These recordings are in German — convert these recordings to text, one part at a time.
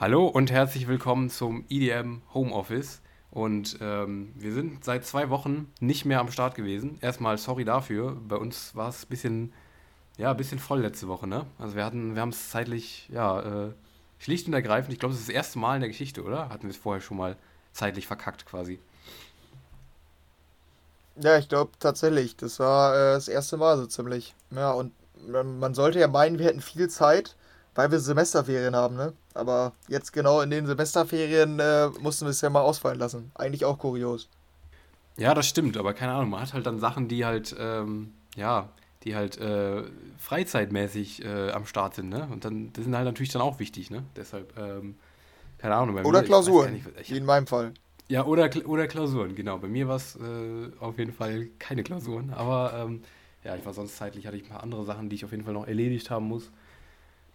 Hallo und herzlich willkommen zum EDM Homeoffice. Und ähm, wir sind seit zwei Wochen nicht mehr am Start gewesen. Erstmal sorry dafür. Bei uns war es ein bisschen, ja, ein bisschen voll letzte Woche, ne? Also wir hatten, wir haben es zeitlich, ja, äh, schlicht und ergreifend, ich glaube, es ist das erste Mal in der Geschichte, oder? Hatten wir es vorher schon mal zeitlich verkackt quasi. Ja, ich glaube tatsächlich. Das war äh, das erste Mal so ziemlich. Ja, und man, man sollte ja meinen, wir hätten viel Zeit, weil wir Semesterferien haben, ne? Aber jetzt genau in den Semesterferien äh, mussten wir es ja mal ausfallen lassen. Eigentlich auch kurios. Ja, das stimmt, aber keine Ahnung, man hat halt dann Sachen, die halt, ähm, ja, die halt äh, freizeitmäßig äh, am Start sind, ne? Und dann, das sind halt natürlich dann auch wichtig, ne? Deshalb, ähm, keine Ahnung. Oder mir, Klausuren, nicht, ich, wie in meinem Fall. Ja, oder, oder Klausuren, genau. Bei mir war es äh, auf jeden Fall keine Klausuren, aber ähm, ja, ich war sonst zeitlich, hatte ich ein paar andere Sachen, die ich auf jeden Fall noch erledigt haben muss.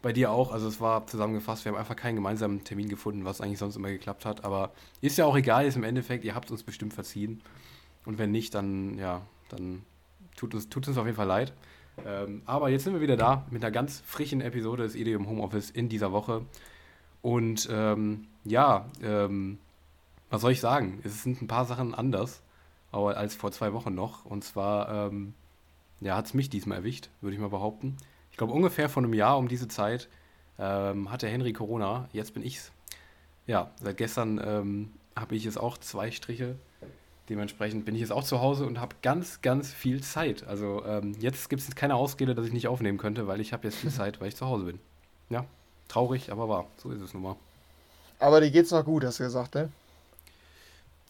Bei dir auch, also es war zusammengefasst, wir haben einfach keinen gemeinsamen Termin gefunden, was eigentlich sonst immer geklappt hat, aber ist ja auch egal, ist im Endeffekt, ihr habt uns bestimmt verziehen. Und wenn nicht, dann, ja, dann tut uns, tut uns auf jeden Fall leid. Ähm, aber jetzt sind wir wieder da mit einer ganz frischen Episode des EDM Homeoffice in dieser Woche. Und ähm, ja, ähm, was soll ich sagen? Es sind ein paar Sachen anders als vor zwei Wochen noch. Und zwar ähm, ja, hat es mich diesmal erwischt, würde ich mal behaupten. Ich glaube, ungefähr vor einem Jahr um diese Zeit ähm, hatte Henry Corona. Jetzt bin ich's. Ja, seit gestern ähm, habe ich jetzt auch zwei Striche. Dementsprechend bin ich jetzt auch zu Hause und habe ganz, ganz viel Zeit. Also ähm, jetzt gibt es keine Ausrede, dass ich nicht aufnehmen könnte, weil ich habe jetzt viel Zeit, weil ich zu Hause bin. Ja, traurig, aber wahr. So ist es nun mal. Aber dir geht's noch gut, hast du gesagt, ne?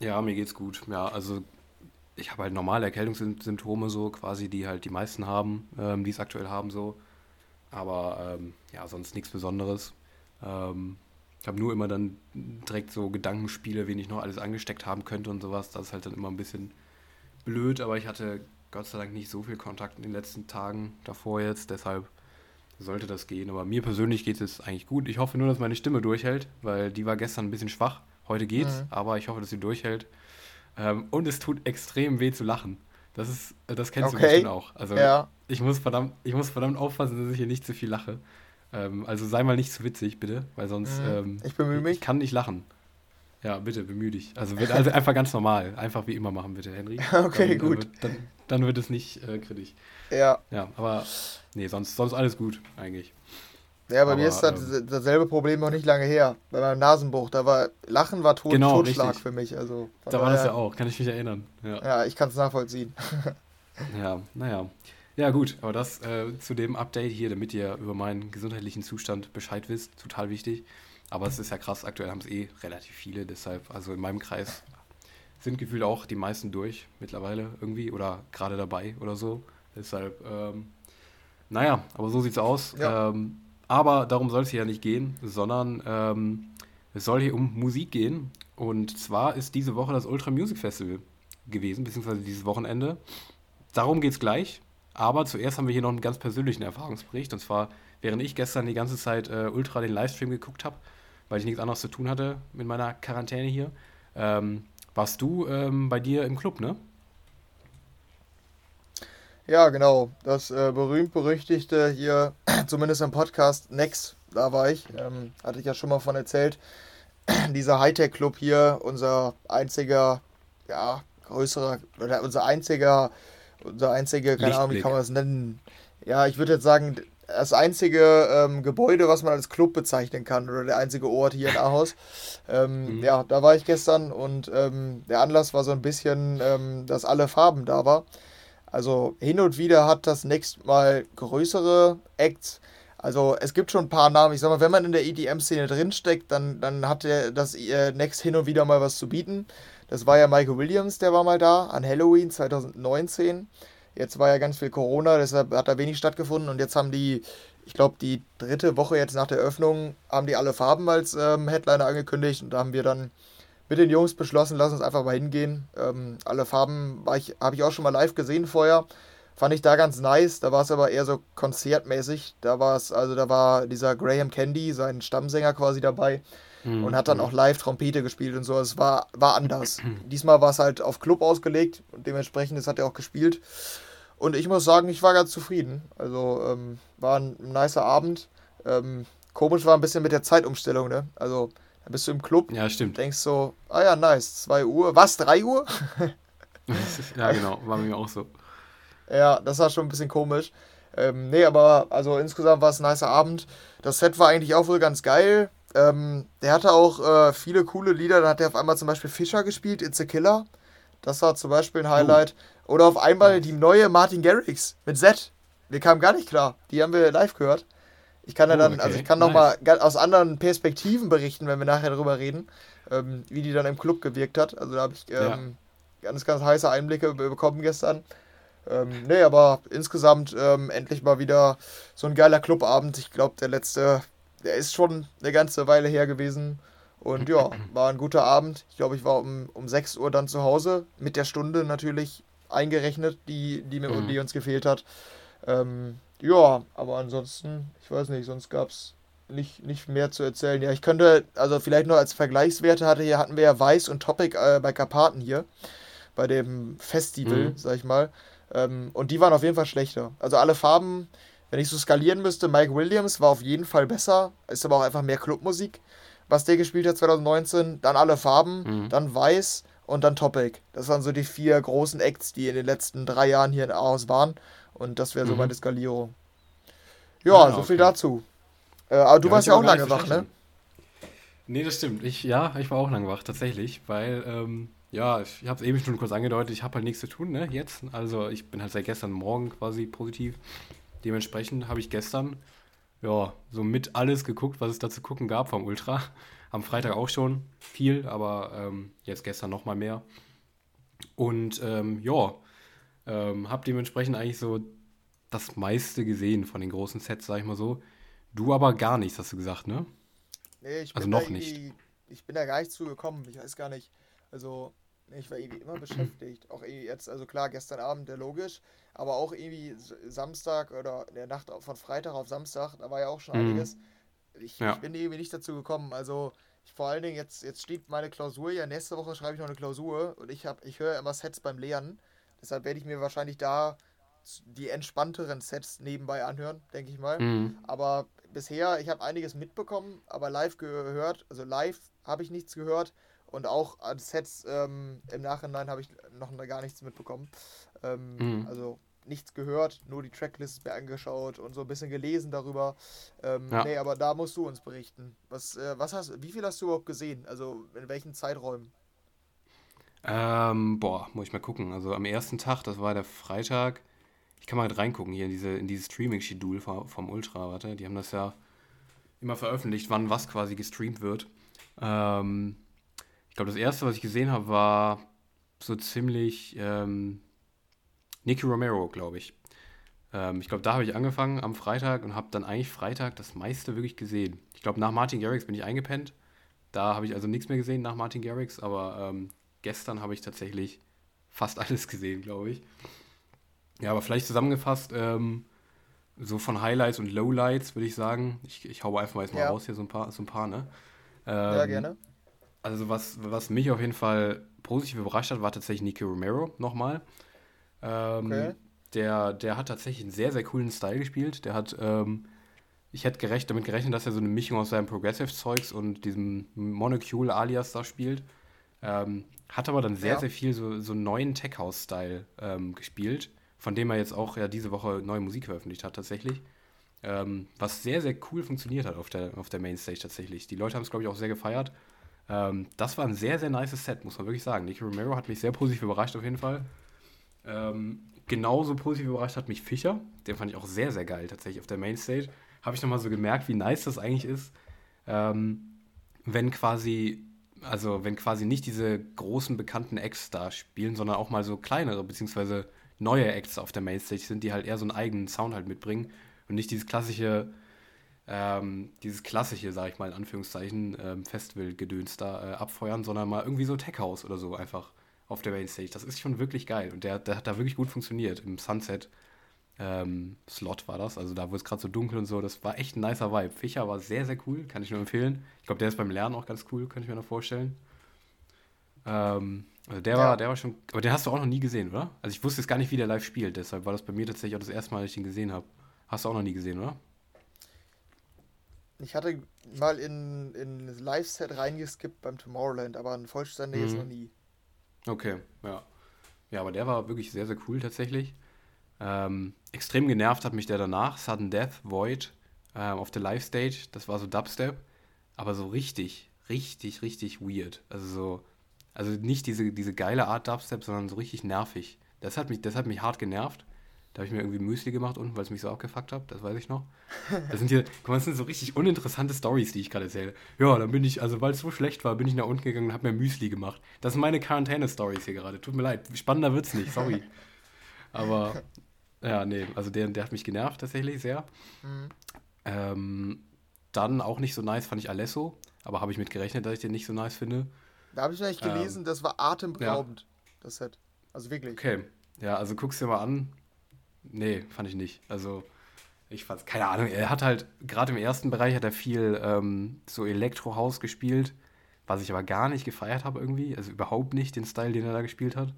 Ja, mir geht's gut. Ja, also ich habe halt normale Erkältungssymptome so quasi, die halt die meisten haben, ähm, die es aktuell haben so. Aber ähm, ja, sonst nichts Besonderes. Ähm, ich habe nur immer dann direkt so Gedankenspiele, wen ich noch alles angesteckt haben könnte und sowas. Das ist halt dann immer ein bisschen blöd, aber ich hatte Gott sei Dank nicht so viel Kontakt in den letzten Tagen davor jetzt, deshalb sollte das gehen. Aber mir persönlich geht es eigentlich gut. Ich hoffe nur, dass meine Stimme durchhält, weil die war gestern ein bisschen schwach. Heute geht's, mhm. aber ich hoffe, dass sie durchhält. Ähm, und es tut extrem weh zu lachen. Das ist, das kennst okay. du bestimmt auch. Also ja. Ich muss verdammt, ich muss verdammt aufpassen, dass ich hier nicht zu viel lache. Ähm, also sei mal nicht zu witzig, bitte, weil sonst. Mhm. Ähm, ich bemühe mich. Ich kann nicht lachen. Ja, bitte, bemühe dich. Also, wird, also einfach ganz normal. Einfach wie immer machen, bitte, Henry. Okay, dann, gut. Dann wird, dann, dann wird es nicht äh, kritisch. Ja. Ja, aber nee, sonst, sonst alles gut, eigentlich. Ja, bei Aber, mir ist das, ähm, dasselbe Problem noch nicht lange her. Bei meinem Nasenbruch, da war Lachen war tot, genau, Totschlag richtig. für mich. Also, da war das ja auch, kann ich mich erinnern. Ja, ja ich kann es nachvollziehen. ja, naja. Ja, gut, aber das äh, zu dem Update hier, damit ihr über meinen gesundheitlichen Zustand Bescheid wisst, total wichtig. Aber es ist ja krass, aktuell haben es eh relativ viele, deshalb, also in meinem Kreis sind gefühlt auch die meisten durch mittlerweile irgendwie oder gerade dabei oder so. Deshalb, ähm, naja, aber so sieht's aus. Ja. Ähm, aber darum soll es hier ja nicht gehen, sondern ähm, es soll hier um Musik gehen. Und zwar ist diese Woche das Ultra Music Festival gewesen, beziehungsweise dieses Wochenende. Darum geht es gleich. Aber zuerst haben wir hier noch einen ganz persönlichen Erfahrungsbericht. Und zwar, während ich gestern die ganze Zeit äh, Ultra den Livestream geguckt habe, weil ich nichts anderes zu tun hatte mit meiner Quarantäne hier, ähm, warst du ähm, bei dir im Club, ne? Ja, genau. Das äh, berühmt-berüchtigte hier, zumindest im Podcast Next, da war ich. Ähm, hatte ich ja schon mal von erzählt. Dieser Hightech-Club hier, unser einziger, ja, größerer, oder unser einziger, unser einziger, keine Ahnung, wie kann man das nennen? Ja, ich würde jetzt sagen, das einzige ähm, Gebäude, was man als Club bezeichnen kann, oder der einzige Ort hier in Ahaus. Ähm, mhm. Ja, da war ich gestern und ähm, der Anlass war so ein bisschen, ähm, dass alle Farben da war. Also hin und wieder hat das Next mal größere Acts. Also es gibt schon ein paar Namen. Ich sag mal, wenn man in der EDM-Szene drinsteckt, dann, dann hat der, das äh, Next hin und wieder mal was zu bieten. Das war ja Michael Williams, der war mal da an Halloween 2019. Jetzt war ja ganz viel Corona, deshalb hat da wenig stattgefunden. Und jetzt haben die, ich glaube, die dritte Woche jetzt nach der Öffnung, haben die alle Farben als ähm, Headliner angekündigt. Und da haben wir dann mit den Jungs beschlossen, lass uns einfach mal hingehen. Ähm, alle Farben habe ich auch schon mal live gesehen vorher. Fand ich da ganz nice. Da war es aber eher so konzertmäßig. Da war es, also da war dieser Graham Candy, sein Stammsänger quasi dabei. Mhm. Und hat dann auch live Trompete gespielt und so. Es war, war anders. Diesmal war es halt auf Club ausgelegt und dementsprechend das hat er auch gespielt. Und ich muss sagen, ich war ganz zufrieden. Also ähm, war ein, nicer Abend. Ähm, komisch war ein bisschen mit der Zeitumstellung, ne? Also, da bist du im Club. Ja, stimmt. Denkst so, ah ja, nice, 2 Uhr. Was, 3 Uhr? ja, genau, war mir auch so. Ja, das war schon ein bisschen komisch. Ähm, nee, aber also insgesamt war es ein nicer Abend. Das Set war eigentlich auch wohl ganz geil. Ähm, der hatte auch äh, viele coole Lieder. Da hat er auf einmal zum Beispiel Fischer gespielt, It's a Killer. Das war zum Beispiel ein Highlight. Oh. Oder auf einmal die neue Martin Garrix mit Z. Wir kamen gar nicht klar. Die haben wir live gehört. Ich kann ja oh, dann, okay. also ich kann nice. nochmal aus anderen Perspektiven berichten, wenn wir nachher darüber reden, ähm, wie die dann im Club gewirkt hat. Also da habe ich ähm, ja. ganz, ganz heiße Einblicke bekommen gestern. Ähm, nee, aber insgesamt ähm, endlich mal wieder so ein geiler Clubabend. Ich glaube, der letzte, der ist schon eine ganze Weile her gewesen. Und ja, war ein guter Abend. Ich glaube, ich war um, um 6 Uhr dann zu Hause, mit der Stunde natürlich eingerechnet, die, die, mir, mhm. die uns gefehlt hat. Ähm, ja, aber ansonsten, ich weiß nicht, sonst gab es nicht, nicht mehr zu erzählen. Ja, ich könnte, also vielleicht nur als Vergleichswerte hatte hier, hatten wir ja Weiß und Topic äh, bei Karpaten hier, bei dem Festival, mhm. sag ich mal. Ähm, und die waren auf jeden Fall schlechter. Also alle Farben, wenn ich so skalieren müsste, Mike Williams war auf jeden Fall besser, ist aber auch einfach mehr Clubmusik, was der gespielt hat 2019. Dann alle Farben, mhm. dann Weiß und dann Topic. Das waren so die vier großen Acts, die in den letzten drei Jahren hier in Aarhus waren. Und das wäre so mhm. meine Skalierung. Ja, ja so viel dazu. Äh, aber du ja, warst ja auch lange wach, ne? Nee, das stimmt. Ich, ja, ich war auch lange wach, tatsächlich, weil ähm, ja, ich habe es eben schon kurz angedeutet, ich habe halt nichts zu tun, ne, jetzt. Also ich bin halt seit gestern Morgen quasi positiv. Dementsprechend habe ich gestern, ja, so mit alles geguckt, was es da zu gucken gab vom Ultra. Am Freitag auch schon viel, aber ähm, jetzt gestern nochmal mehr. Und ähm, ja, ähm, habe dementsprechend eigentlich so das meiste gesehen von den großen Sets, sag ich mal so. Du aber gar nichts, hast du gesagt, ne? Nee, ich also bin noch nicht. Ich bin da gar nicht zugekommen. Ich weiß gar nicht. Also, ich war irgendwie immer beschäftigt. Auch jetzt, also klar, gestern Abend, der logisch, aber auch irgendwie Samstag oder in der Nacht von Freitag auf Samstag, da war ja auch schon mhm. einiges. Ich, ja. ich, bin irgendwie nicht dazu gekommen. Also, ich, vor allen Dingen, jetzt, jetzt steht meine Klausur ja, nächste Woche schreibe ich noch eine Klausur und ich, ich höre immer Sets beim Lernen. Deshalb werde ich mir wahrscheinlich da die entspannteren Sets nebenbei anhören, denke ich mal. Mhm. Aber bisher, ich habe einiges mitbekommen, aber live gehört, also live habe ich nichts gehört. Und auch an Sets ähm, im Nachhinein habe ich noch gar nichts mitbekommen. Ähm, mhm. Also nichts gehört, nur die Tracklist mir angeschaut und so ein bisschen gelesen darüber. Ähm, ja. Nee, aber da musst du uns berichten. Was, äh, was hast, wie viel hast du überhaupt gesehen? Also in welchen Zeiträumen? Ähm, boah, muss ich mal gucken. Also am ersten Tag, das war der Freitag. Ich kann mal halt reingucken hier in diese in dieses Streaming-Schedule vom, vom Ultra, warte. Die haben das ja immer veröffentlicht, wann was quasi gestreamt wird. Ähm, ich glaube, das erste, was ich gesehen habe, war so ziemlich ähm, Nicky Romero, glaube ich. Ähm, ich glaube, da habe ich angefangen am Freitag und habe dann eigentlich Freitag das meiste wirklich gesehen. Ich glaube, nach Martin Garrix bin ich eingepennt. Da habe ich also nichts mehr gesehen nach Martin Garrix, aber ähm, gestern habe ich tatsächlich fast alles gesehen, glaube ich. Ja, aber vielleicht zusammengefasst, ähm, so von Highlights und Lowlights würde ich sagen. Ich, ich haue einfach mal jetzt mal ja. raus hier so ein paar, so ein paar ne? ja, gerne. Also was, was mich auf jeden Fall positiv überrascht hat, war tatsächlich Nicky Romero nochmal. Ähm, okay. der, der hat tatsächlich einen sehr, sehr coolen Style gespielt. Der hat, ähm, ich hätte gerecht, damit gerechnet, dass er so eine Mischung aus seinem Progressive-Zeugs und diesem Monocule Alias da spielt. Ähm, hat aber dann sehr, ja. sehr viel so, so neuen Tech-House-Style ähm, gespielt, von dem er jetzt auch ja diese Woche neue Musik veröffentlicht hat tatsächlich. Ähm, was sehr, sehr cool funktioniert hat auf der, auf der Mainstage tatsächlich. Die Leute haben es, glaube ich, auch sehr gefeiert. Ähm, das war ein sehr, sehr nice Set, muss man wirklich sagen. Nicky Romero hat mich sehr positiv überrascht auf jeden Fall. Ähm, genauso positiv überrascht hat mich Fischer. Den fand ich auch sehr, sehr geil tatsächlich auf der Mainstage. Habe ich nochmal so gemerkt, wie nice das eigentlich ist, ähm, wenn quasi, also wenn quasi nicht diese großen bekannten Acts da spielen, sondern auch mal so kleinere, beziehungsweise neue Acts auf der Mainstage sind, die halt eher so einen eigenen Sound halt mitbringen und nicht dieses klassische ähm, dieses klassische, sag ich mal in Anführungszeichen, ähm, Festival-Gedöns da äh, abfeuern, sondern mal irgendwie so Tech House oder so einfach auf der Mainstage. Das ist schon wirklich geil und der, der hat da wirklich gut funktioniert. Im Sunset ähm, Slot war das, also da wurde es gerade so dunkel und so. Das war echt ein nicer Vibe. Fischer war sehr, sehr cool, kann ich nur empfehlen. Ich glaube, der ist beim Lernen auch ganz cool, könnte ich mir noch vorstellen. Ähm, also der ja. war, der war schon, aber den hast du auch noch nie gesehen, oder? Also ich wusste jetzt gar nicht, wie der live spielt, deshalb war das bei mir tatsächlich auch das erste Mal, dass ich ihn gesehen habe. Hast du auch noch nie gesehen, oder? Ich hatte mal in, in ein Live-Set reingeskippt beim Tomorrowland, aber ein vollständiges Mhm. noch nie. Okay, ja. Ja, aber der war wirklich sehr, sehr cool tatsächlich. Ähm, extrem genervt hat mich der danach, Sudden Death, Void, ähm, auf der Live-Stage. Das war so Dubstep, aber so richtig, richtig, richtig weird. Also so, also nicht diese, diese geile Art Dubstep, sondern so richtig nervig. Das hat mich, das hat mich hart genervt. Da habe ich mir irgendwie Müsli gemacht unten, weil es mich so abgefuckt hat, das weiß ich noch. Das sind hier, guck mal, das sind so richtig uninteressante Stories, die ich gerade erzähle. Ja, dann bin ich, also weil es so schlecht war, bin ich nach unten gegangen und habe mir Müsli gemacht. Das sind meine Quarantäne-Stories hier gerade. Tut mir leid, spannender wird's nicht, sorry. Aber, ja, nee, also der, der hat mich genervt tatsächlich sehr. Mhm. Ähm, dann auch nicht so nice fand ich Alesso, aber habe ich mit gerechnet, dass ich den nicht so nice finde. Da habe ich nicht Ähm, gelesen, das war atemberaubend, das Set. Also wirklich. Okay, ja, also guck's dir mal an. Nee, fand ich nicht. Also, ich fand's, keine Ahnung, er hat halt, gerade im ersten Bereich hat er viel ähm, so Elektro-House gespielt, was ich aber gar nicht gefeiert habe irgendwie. Also überhaupt nicht den Style, den er da gespielt hat.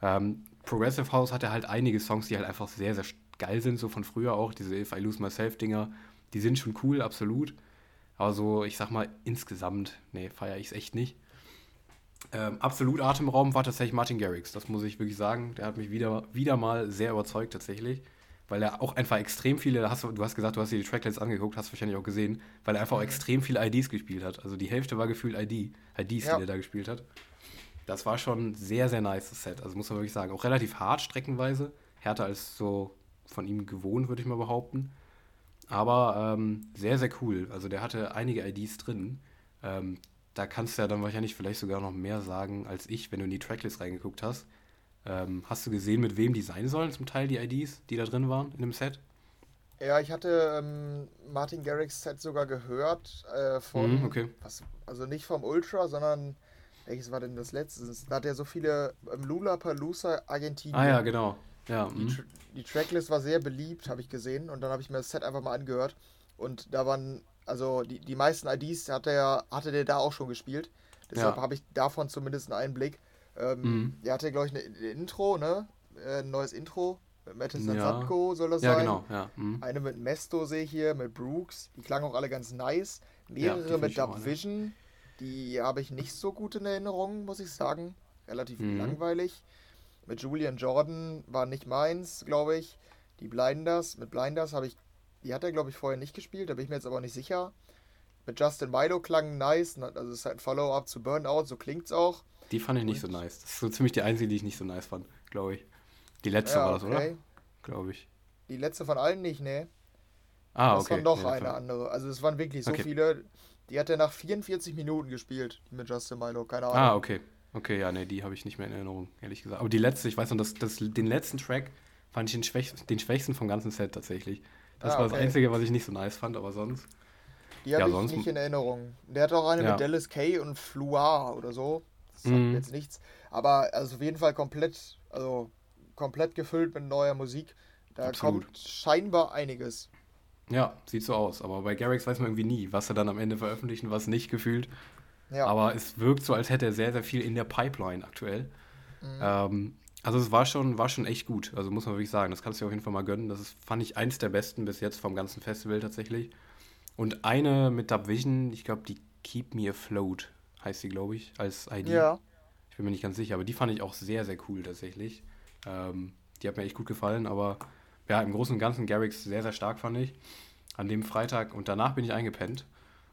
Ähm, Progressive House hat er halt einige Songs, die halt einfach sehr, sehr geil sind, so von früher auch. Diese If I Lose Myself-Dinger, die sind schon cool, absolut. Aber so, ich sag mal, insgesamt, nee, feiere ich es echt nicht. Ähm, absolut Atemraum war tatsächlich Martin Garrix, das muss ich wirklich sagen. Der hat mich wieder, wieder mal sehr überzeugt tatsächlich, weil er auch einfach extrem viele, hast, du hast gesagt, du hast dir die Tracklist angeguckt, hast wahrscheinlich auch gesehen, weil er einfach auch extrem viele IDs gespielt hat. Also die Hälfte war gefühlt ID, IDs, Ja. die er da gespielt hat. Das war schon sehr, sehr nice, das Set. Also muss man wirklich sagen. Auch relativ hart streckenweise. Härter als so von ihm gewohnt, würde ich mal behaupten. Aber ähm, sehr, sehr cool. Also der hatte einige IDs drin. Ähm, da kannst du ja dann wahrscheinlich vielleicht sogar noch mehr sagen als ich, wenn du in die Tracklist reingeguckt hast. Ähm, hast du gesehen, mit wem die sein sollen, zum Teil die IDs, die da drin waren in dem Set? Ja, ich hatte ähm, Martin Garrix Set sogar gehört äh, von, Mhm, okay. was, also nicht vom Ultra, sondern welches war denn das letzte? Da hat er so viele ähm, Lula Palusa Argentinien. Ah ja, genau. Ja, Die, mhm. Die Tracklist war sehr beliebt, habe ich gesehen. Und dann habe ich mir das Set einfach mal angehört. Und da waren, also die, die meisten IDs hat er, hatte der da auch schon gespielt. Deshalb Ja. habe ich davon zumindest einen Einblick. Ähm, Mhm. Der hatte, glaube ich, eine, eine Intro, ne? Äh, Ein neues Intro. Mit Mattison Ja. Satko soll das ja sein. genau. Ja, mhm. Eine mit Mesto sehe ich hier, mit Brooks. Die klangen auch alle ganz nice. Ja, Mehrere find mit ich auch Dub alle. Vision. Die habe ich nicht so gut in Erinnerung, muss ich sagen. Relativ Mhm. langweilig. Mit Julian Jordan war nicht meins, glaube ich. Die Blinders, mit Blinders habe ich, die hat er, glaube ich, vorher nicht gespielt, da bin ich mir jetzt aber nicht sicher. Mit Justin Milo klang nice, also es ist halt ein Follow-up zu Burnout, so klingt's auch. Die fand ich nicht so Und- nice. Das ist so ziemlich die einzige, die ich nicht so nice fand, glaube ich. Die letzte Ja, war das, oder? okay. Glaube ich. Die letzte von allen nicht, ne? Ah, das okay. war noch Ja, eine andere. Also es waren wirklich so Okay. viele. Die hat er nach 44 Minuten gespielt, die mit Justin Milo, keine Ahnung. Ah, okay. Okay, ja, nee, die habe ich nicht mehr in Erinnerung, ehrlich gesagt. Aber die letzte, ich weiß noch, das, das, den letzten Track fand ich den, schwächsten, den schwächsten vom ganzen Set tatsächlich. Das Ah, war das okay. Einzige, was ich nicht so nice fand, aber sonst. Die habe Ja, ich sonst- nicht in Erinnerung. Der hat auch eine Ja. mit Dallas Kay und Fluar oder so. Das sagt mir jetzt nichts. Aber also auf jeden Fall komplett, also komplett gefüllt mit neuer Musik. Da Absolut. kommt scheinbar einiges. Ja, sieht so aus. Aber bei Garrix weiß man irgendwie nie, was er dann am Ende veröffentlicht und was nicht gefühlt. Ja. Aber es wirkt so, als hätte er sehr, sehr viel in der Pipeline aktuell. Mhm. Ähm, also es war schon, war schon echt gut. Also muss man wirklich sagen, das kannst du dir auf jeden Fall mal gönnen. Das ist, fand ich, eins der besten bis jetzt vom ganzen Festival tatsächlich. Und eine mit Dub Vision, ich glaube, die Keep Me Afloat heißt sie, glaube ich, als ID. ja. Ich bin mir nicht ganz sicher, aber die fand ich auch sehr, sehr cool tatsächlich. Ähm, die hat mir echt gut gefallen, aber ja, im Großen und Ganzen Garrix sehr, sehr stark fand ich. An dem Freitag und danach bin ich eingepennt.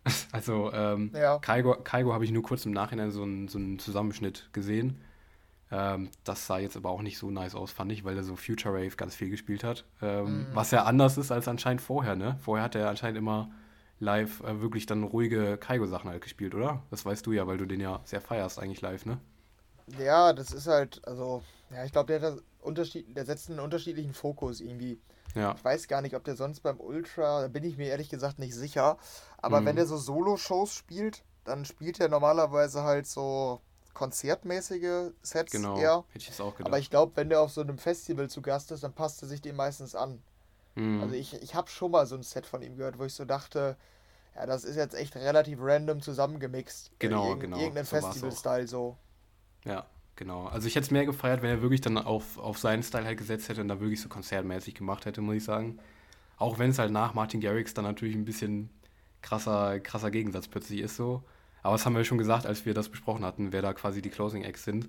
also, ähm, Ja. Kaigo, Kaigo habe ich nur kurz im Nachhinein so einen, so einen Zusammenschnitt gesehen. Ähm, das sah jetzt aber auch nicht so nice aus, fand ich, weil er so Future Rave ganz viel gespielt hat. Ähm, Was ja anders ist als anscheinend vorher, ne? Vorher hat er anscheinend immer live äh, wirklich dann ruhige Kaigo-Sachen halt gespielt, oder? Das weißt du ja, weil du den ja sehr feierst eigentlich live, ne? Ja, das ist halt, also, ja, ich glaube, der, Unterschied, der setzt einen unterschiedlichen Fokus irgendwie. Ja. Ich weiß gar nicht, ob der sonst beim Ultra, da bin ich mir ehrlich gesagt nicht sicher. Aber Mhm. wenn der so Solo-Shows spielt, dann spielt er normalerweise halt so konzertmäßige Sets Genau, eher. hätte ich jetzt auch gedacht. Aber ich glaube, wenn der auf so einem Festival zu Gast ist, dann passt er sich dem meistens an. Mhm. Also ich, ich habe schon mal so ein Set von ihm gehört, wo ich so dachte, ja, das ist jetzt echt relativ random zusammengemixt. Genau, Irgend- genau, Irgendein so. Festival-Style so. Ja, genau. Also ich hätte es mehr gefeiert, wenn er wirklich dann auf, auf seinen Style halt gesetzt hätte und da wirklich so konzertmäßig gemacht hätte, muss ich sagen. Auch wenn es halt nach Martin Garrix dann natürlich ein bisschen krasser, krasser Gegensatz plötzlich ist so. Aber das haben wir schon gesagt, als wir das besprochen hatten, wer da quasi die Closing Acts sind,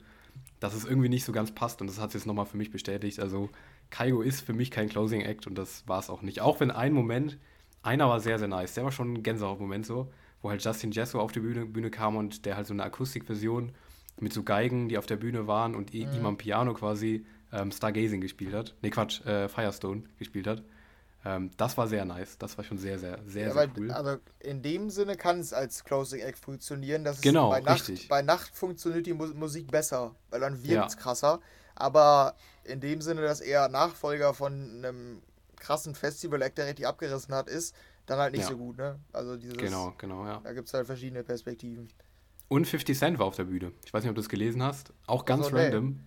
dass es irgendwie nicht so ganz passt und das hat es jetzt nochmal für mich bestätigt. Also Kaigo ist für mich kein Closing Act und das war es auch nicht. Auch wenn ein Moment, einer war sehr, sehr nice, der war schon ein Gänsehaut-Moment so, wo halt Justin Jesso auf die Bühne, Bühne kam und der halt so eine Akustikversion mit so Geigen, die auf der Bühne waren und mhm. ihm am Piano quasi ähm, Stargazing gespielt hat. Ne, Quatsch, äh, Firestone gespielt hat. Ähm, das war sehr nice. Das war schon sehr, sehr, sehr, ja, sehr weil, cool. Also in dem Sinne kann es als Closing Act funktionieren. Dass genau, bei Nacht, richtig. Bei Nacht funktioniert die Musik besser, weil dann wird es ja. krasser. Aber in dem Sinne, dass er Nachfolger von einem krassen Festival-Act, der richtig abgerissen hat, ist, dann halt nicht ja. so gut, ne? Also dieses, genau, genau, ja. Da gibt es halt verschiedene Perspektiven. Und 50 Cent war auf der Bühne. Ich weiß nicht, ob du das gelesen hast. Auch ganz also, random.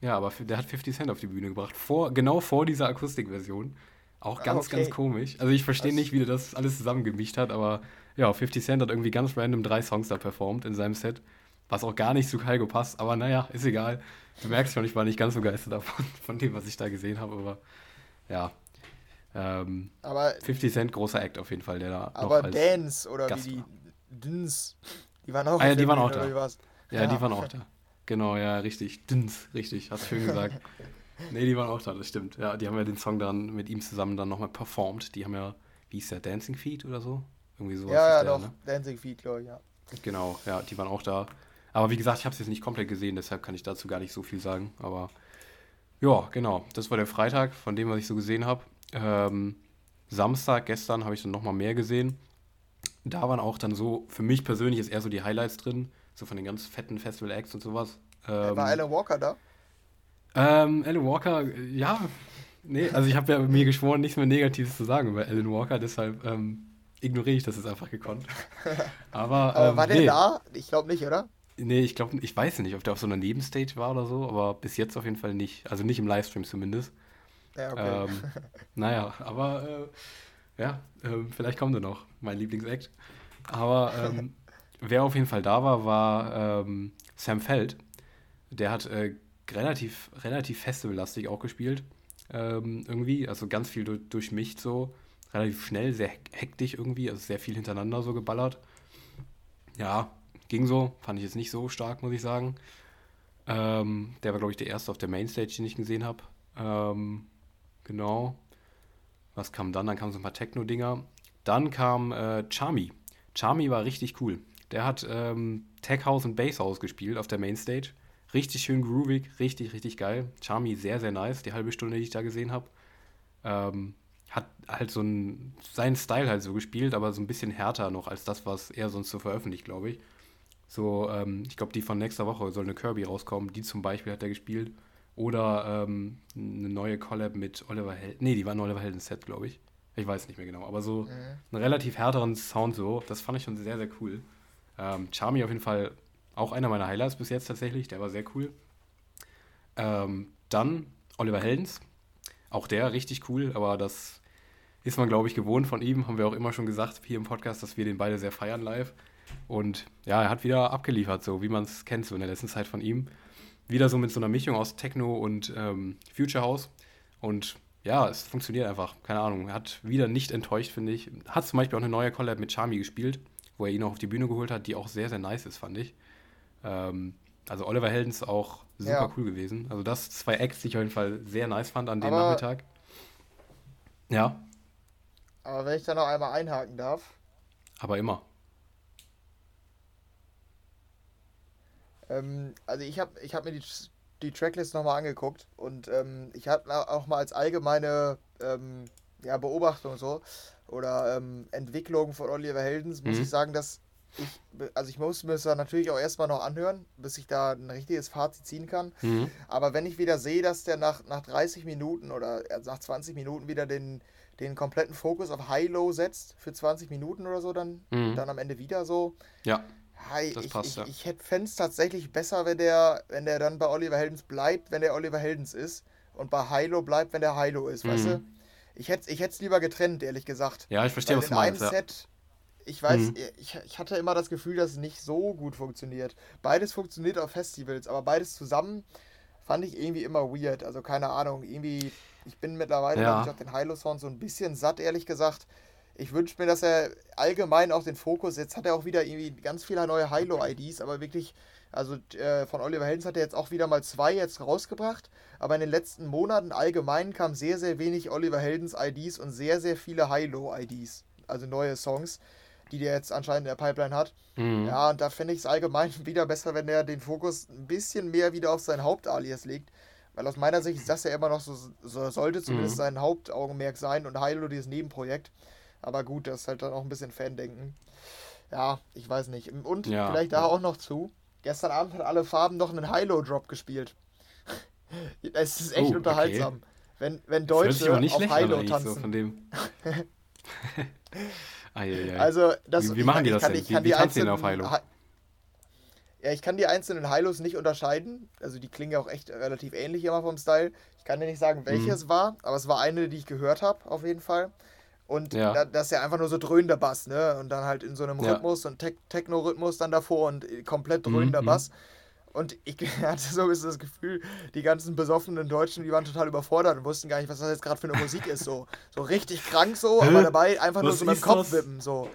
Nee. Ja, aber der hat 50 Cent auf die Bühne gebracht. Vor, genau vor dieser Akustikversion. Auch ganz, okay. ganz komisch. Also ich verstehe nicht, wie der das alles zusammengemischt hat, aber ja, 50 Cent hat irgendwie ganz random drei Songs da performt in seinem Set, was auch gar nicht zu Kaigo passt, aber naja, ist egal. Du merkst schon, ich war nicht ganz so begeistert davon, von dem, was ich da gesehen habe, aber ja. Ähm, aber 50 Cent, großer Act auf jeden Fall, der da Aber noch Dance oder Gast wie die Dins, die waren auch, ah, ja, die waren auch da. Ja, ja, die waren auch da. Genau, ja, richtig. Dins, richtig, hast du schön gesagt. Nee, die waren auch da, das stimmt. Ja, die haben ja den Song dann mit ihm zusammen dann nochmal performt. Die haben ja, wie hieß der, Dancing Feet oder so? Irgendwie sowas. Ja, ja, der, doch, ne? Dancing Feet, glaube ich, ja. Genau, ja, die waren auch da. Aber wie gesagt, ich habe es jetzt nicht komplett gesehen, deshalb kann ich dazu gar nicht so viel sagen. Aber ja, genau, das war der Freitag von dem, was ich so gesehen habe. Ähm, Samstag, gestern, habe ich dann nochmal mehr gesehen. Da waren auch dann so, für mich persönlich ist eher so die Highlights drin, so von den ganz fetten Festival-Acts und sowas. Ähm, war Alan Walker da? Ähm, Alan Walker, ja, nee, also ich habe ja mir geschworen, nichts mehr Negatives zu sagen über Alan Walker, deshalb ähm, ignoriere ich das jetzt einfach gekonnt. Aber, aber ähm, war der nee. da? Ich glaube nicht, oder? Nee, ich glaube, ich weiß nicht, ob der auf so einer Nebenstage war oder so, aber bis jetzt auf jeden Fall nicht. Also nicht im Livestream zumindest. Ja, okay. Ähm, naja, aber äh, ja, äh, vielleicht kommt er noch, mein Lieblingsact. Aber ähm, wer auf jeden Fall da war, war ähm, Sam Feld. Der hat äh, relativ, relativ festivallastig auch gespielt. Ähm, irgendwie, also ganz viel durch, durchmischt so. Relativ schnell, sehr hektisch irgendwie, also sehr viel hintereinander so geballert. Ja, ging so. Fand ich jetzt nicht so stark, muss ich sagen. Ähm, der war, glaube ich, der erste auf der Mainstage, den ich gesehen habe. Ähm, genau. Was kam dann? Dann kamen so ein paar Techno-Dinger. Dann kam äh, Charmy. Charmy war richtig cool. Der hat ähm, Tech House und Bass House gespielt auf der Mainstage. Richtig schön groovig, richtig, richtig geil. Charmy sehr, sehr nice, die halbe Stunde, die ich da gesehen habe. Ähm, hat halt so ein, seinen Style halt so gespielt, aber so ein bisschen härter noch als das, was er sonst so veröffentlicht, glaube ich. So, ähm, ich glaube, die von nächster Woche soll eine Kirby rauskommen. Die zum Beispiel hat er gespielt. Oder ähm, eine neue Collab mit Oliver Helden. Nee, die war ein Oliver Helden Set, glaube ich. Ich weiß nicht mehr genau. Aber so mhm. einen relativ härteren Sound so. Das fand ich schon sehr, sehr cool. Ähm, Charmy auf jeden Fall auch einer meiner Highlights bis jetzt tatsächlich. Der war sehr cool. Ähm, dann Oliver Heldens. Auch der richtig cool, aber das ist man, glaube ich, gewohnt von ihm. Haben wir auch immer schon gesagt hier im Podcast, dass wir den beide sehr feiern live. Und ja, er hat wieder abgeliefert, so wie man es kennt, so in der letzten Zeit von ihm. Wieder so mit so einer Mischung aus Techno und ähm, Future House. Und ja, es funktioniert einfach. Keine Ahnung. Er hat wieder nicht enttäuscht, finde ich. Hat zum Beispiel auch eine neue Collab mit Charmy gespielt, wo er ihn auch auf die Bühne geholt hat, die auch sehr, sehr nice ist, fand ich. Ähm, also Oliver Heldens auch super ja. cool gewesen. Also das zwei Acts, die ich auf jeden Fall sehr nice fand an dem aber, Nachmittag. Ja. Aber wenn ich da noch einmal einhaken darf. Aber immer. Ähm, also ich habe ich hab mir die, die Tracklist nochmal angeguckt und ähm, ich habe auch mal als allgemeine ähm, ja, Beobachtung so oder ähm, Entwicklung von Oliver Heldens, muss mhm. ich sagen, dass ich, also ich muss mir das natürlich auch erstmal noch anhören, bis ich da ein richtiges Fazit ziehen kann. Mhm. Aber wenn ich wieder sehe, dass der nach, nach 30 Minuten oder nach 20 Minuten wieder den, den kompletten Fokus auf High-Low setzt, für 20 Minuten oder so, dann, mhm. dann am Ende wieder so. Ja. Hi, das ich, passt, ich, ja. ich, ich fände es tatsächlich besser, wenn der, wenn der dann bei Oliver Heldens bleibt, wenn der Oliver Heldens ist. Und bei Hilo bleibt, wenn der Hilo ist, mhm. weißt du? Ich hätte ich es lieber getrennt, ehrlich gesagt. Ja, ich verstehe, was du meinst. In einem Set, ich weiß, mhm. ich, ich hatte immer das Gefühl, dass es nicht so gut funktioniert. Beides funktioniert auf Festivals, aber beides zusammen fand ich irgendwie immer weird. Also keine Ahnung, irgendwie, ich bin mittlerweile, ja. ich, auf den Hilo-Sound so ein bisschen satt, ehrlich gesagt ich wünsche mir, dass er allgemein auch den Fokus, jetzt hat er auch wieder irgendwie ganz viele neue Hilo-IDs, aber wirklich, also äh, von Oliver Heldens hat er jetzt auch wieder mal zwei jetzt rausgebracht, aber in den letzten Monaten allgemein kam sehr, sehr wenig Oliver Heldens IDs und sehr, sehr viele Hilo-IDs, also neue Songs, die der jetzt anscheinend in der Pipeline hat. Mhm. Ja, und da finde ich es allgemein wieder besser, wenn er den Fokus ein bisschen mehr wieder auf sein Hauptalias legt. Weil aus meiner Sicht ist das ja immer noch so, so sollte zumindest mhm. sein Hauptaugenmerk sein und Hilo dieses Nebenprojekt. Aber gut, das ist halt dann auch ein bisschen Fandenken. Ja, ich weiß nicht. Und ja. vielleicht da auch noch zu. Gestern Abend hat alle Farben noch einen Hilo-Drop gespielt. es ist echt oh, unterhaltsam. Okay. Wenn, wenn Deutsche auf Hilo tanzen. So von dem. ah, ja, ja. Also, das, wie, wie machen die das kann, denn? Ich kann wie, wie die einzelnen auf Hilo? Ja, ich kann die einzelnen Hilos nicht unterscheiden. Also die klingen ja auch echt relativ ähnlich immer vom Style. Ich kann dir nicht sagen, welches mhm. war, aber es war eine, die ich gehört habe, auf jeden Fall. Und ja. da, das ist ja einfach nur so dröhnender Bass, ne? Und dann halt in so einem ja. Rhythmus und Te Techno-Rhythmus dann davor und komplett dröhnender mhm. Bass. Und ich hatte so ein bisschen das Gefühl, die ganzen besoffenen Deutschen, die waren total überfordert und wussten gar nicht, was das jetzt gerade für eine Musik ist. So, so richtig krank so, aber dabei einfach was nur so mit dem Kopf wippen. So.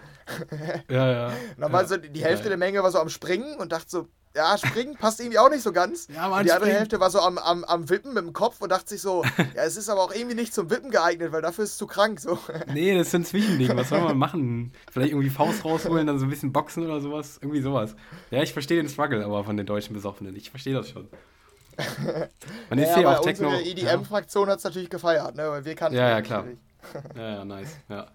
Ja, ja. Und dann war so die Hälfte ja. der Menge war so am Springen und dachte so, ja, springen passt irgendwie auch nicht so ganz. Ja, die andere springen. Hälfte war so am, am, am Wippen mit dem Kopf und dachte sich so, ja, es ist aber auch irgendwie nicht zum Wippen geeignet, weil dafür ist es zu krank. So. Nee, das ist ein Zwischending. Was soll man machen? Vielleicht irgendwie Faust rausholen, dann so ein bisschen boxen oder sowas. Irgendwie sowas. Ja, ich verstehe den Struggle aber von den deutschen Besoffenen. Ich verstehe das schon. Man ist ja, hier auch Techno. Unsere EDM-Fraktion hat es natürlich gefeiert, ne? Weil wir kannten Ja, ja, klar. ja, ja, nice. Ja.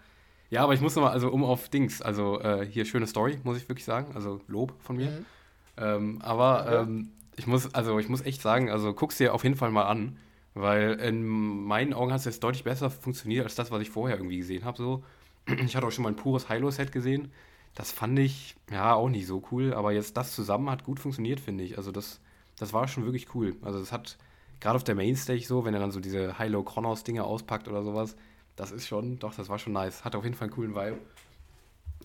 Ja, aber ich muss nochmal, also um auf Dings, also äh, hier schöne Story, muss ich wirklich sagen. Also Lob von mir. Mhm. Ähm, aber ähm, ich muss, also ich muss echt sagen, also guck's dir auf jeden Fall mal an, weil in meinen Augen hat es jetzt deutlich besser funktioniert als das, was ich vorher irgendwie gesehen habe. So. Ich hatte auch schon mal ein pures Hilo-Set gesehen. Das fand ich ja auch nicht so cool, aber jetzt das zusammen hat gut funktioniert, finde ich. Also das, das war schon wirklich cool. Also es hat gerade auf der Mainstage so, wenn er dann so diese Hilo Chronos Dinge auspackt oder sowas, das ist schon, doch, das war schon nice. Hat auf jeden Fall einen coolen Vibe.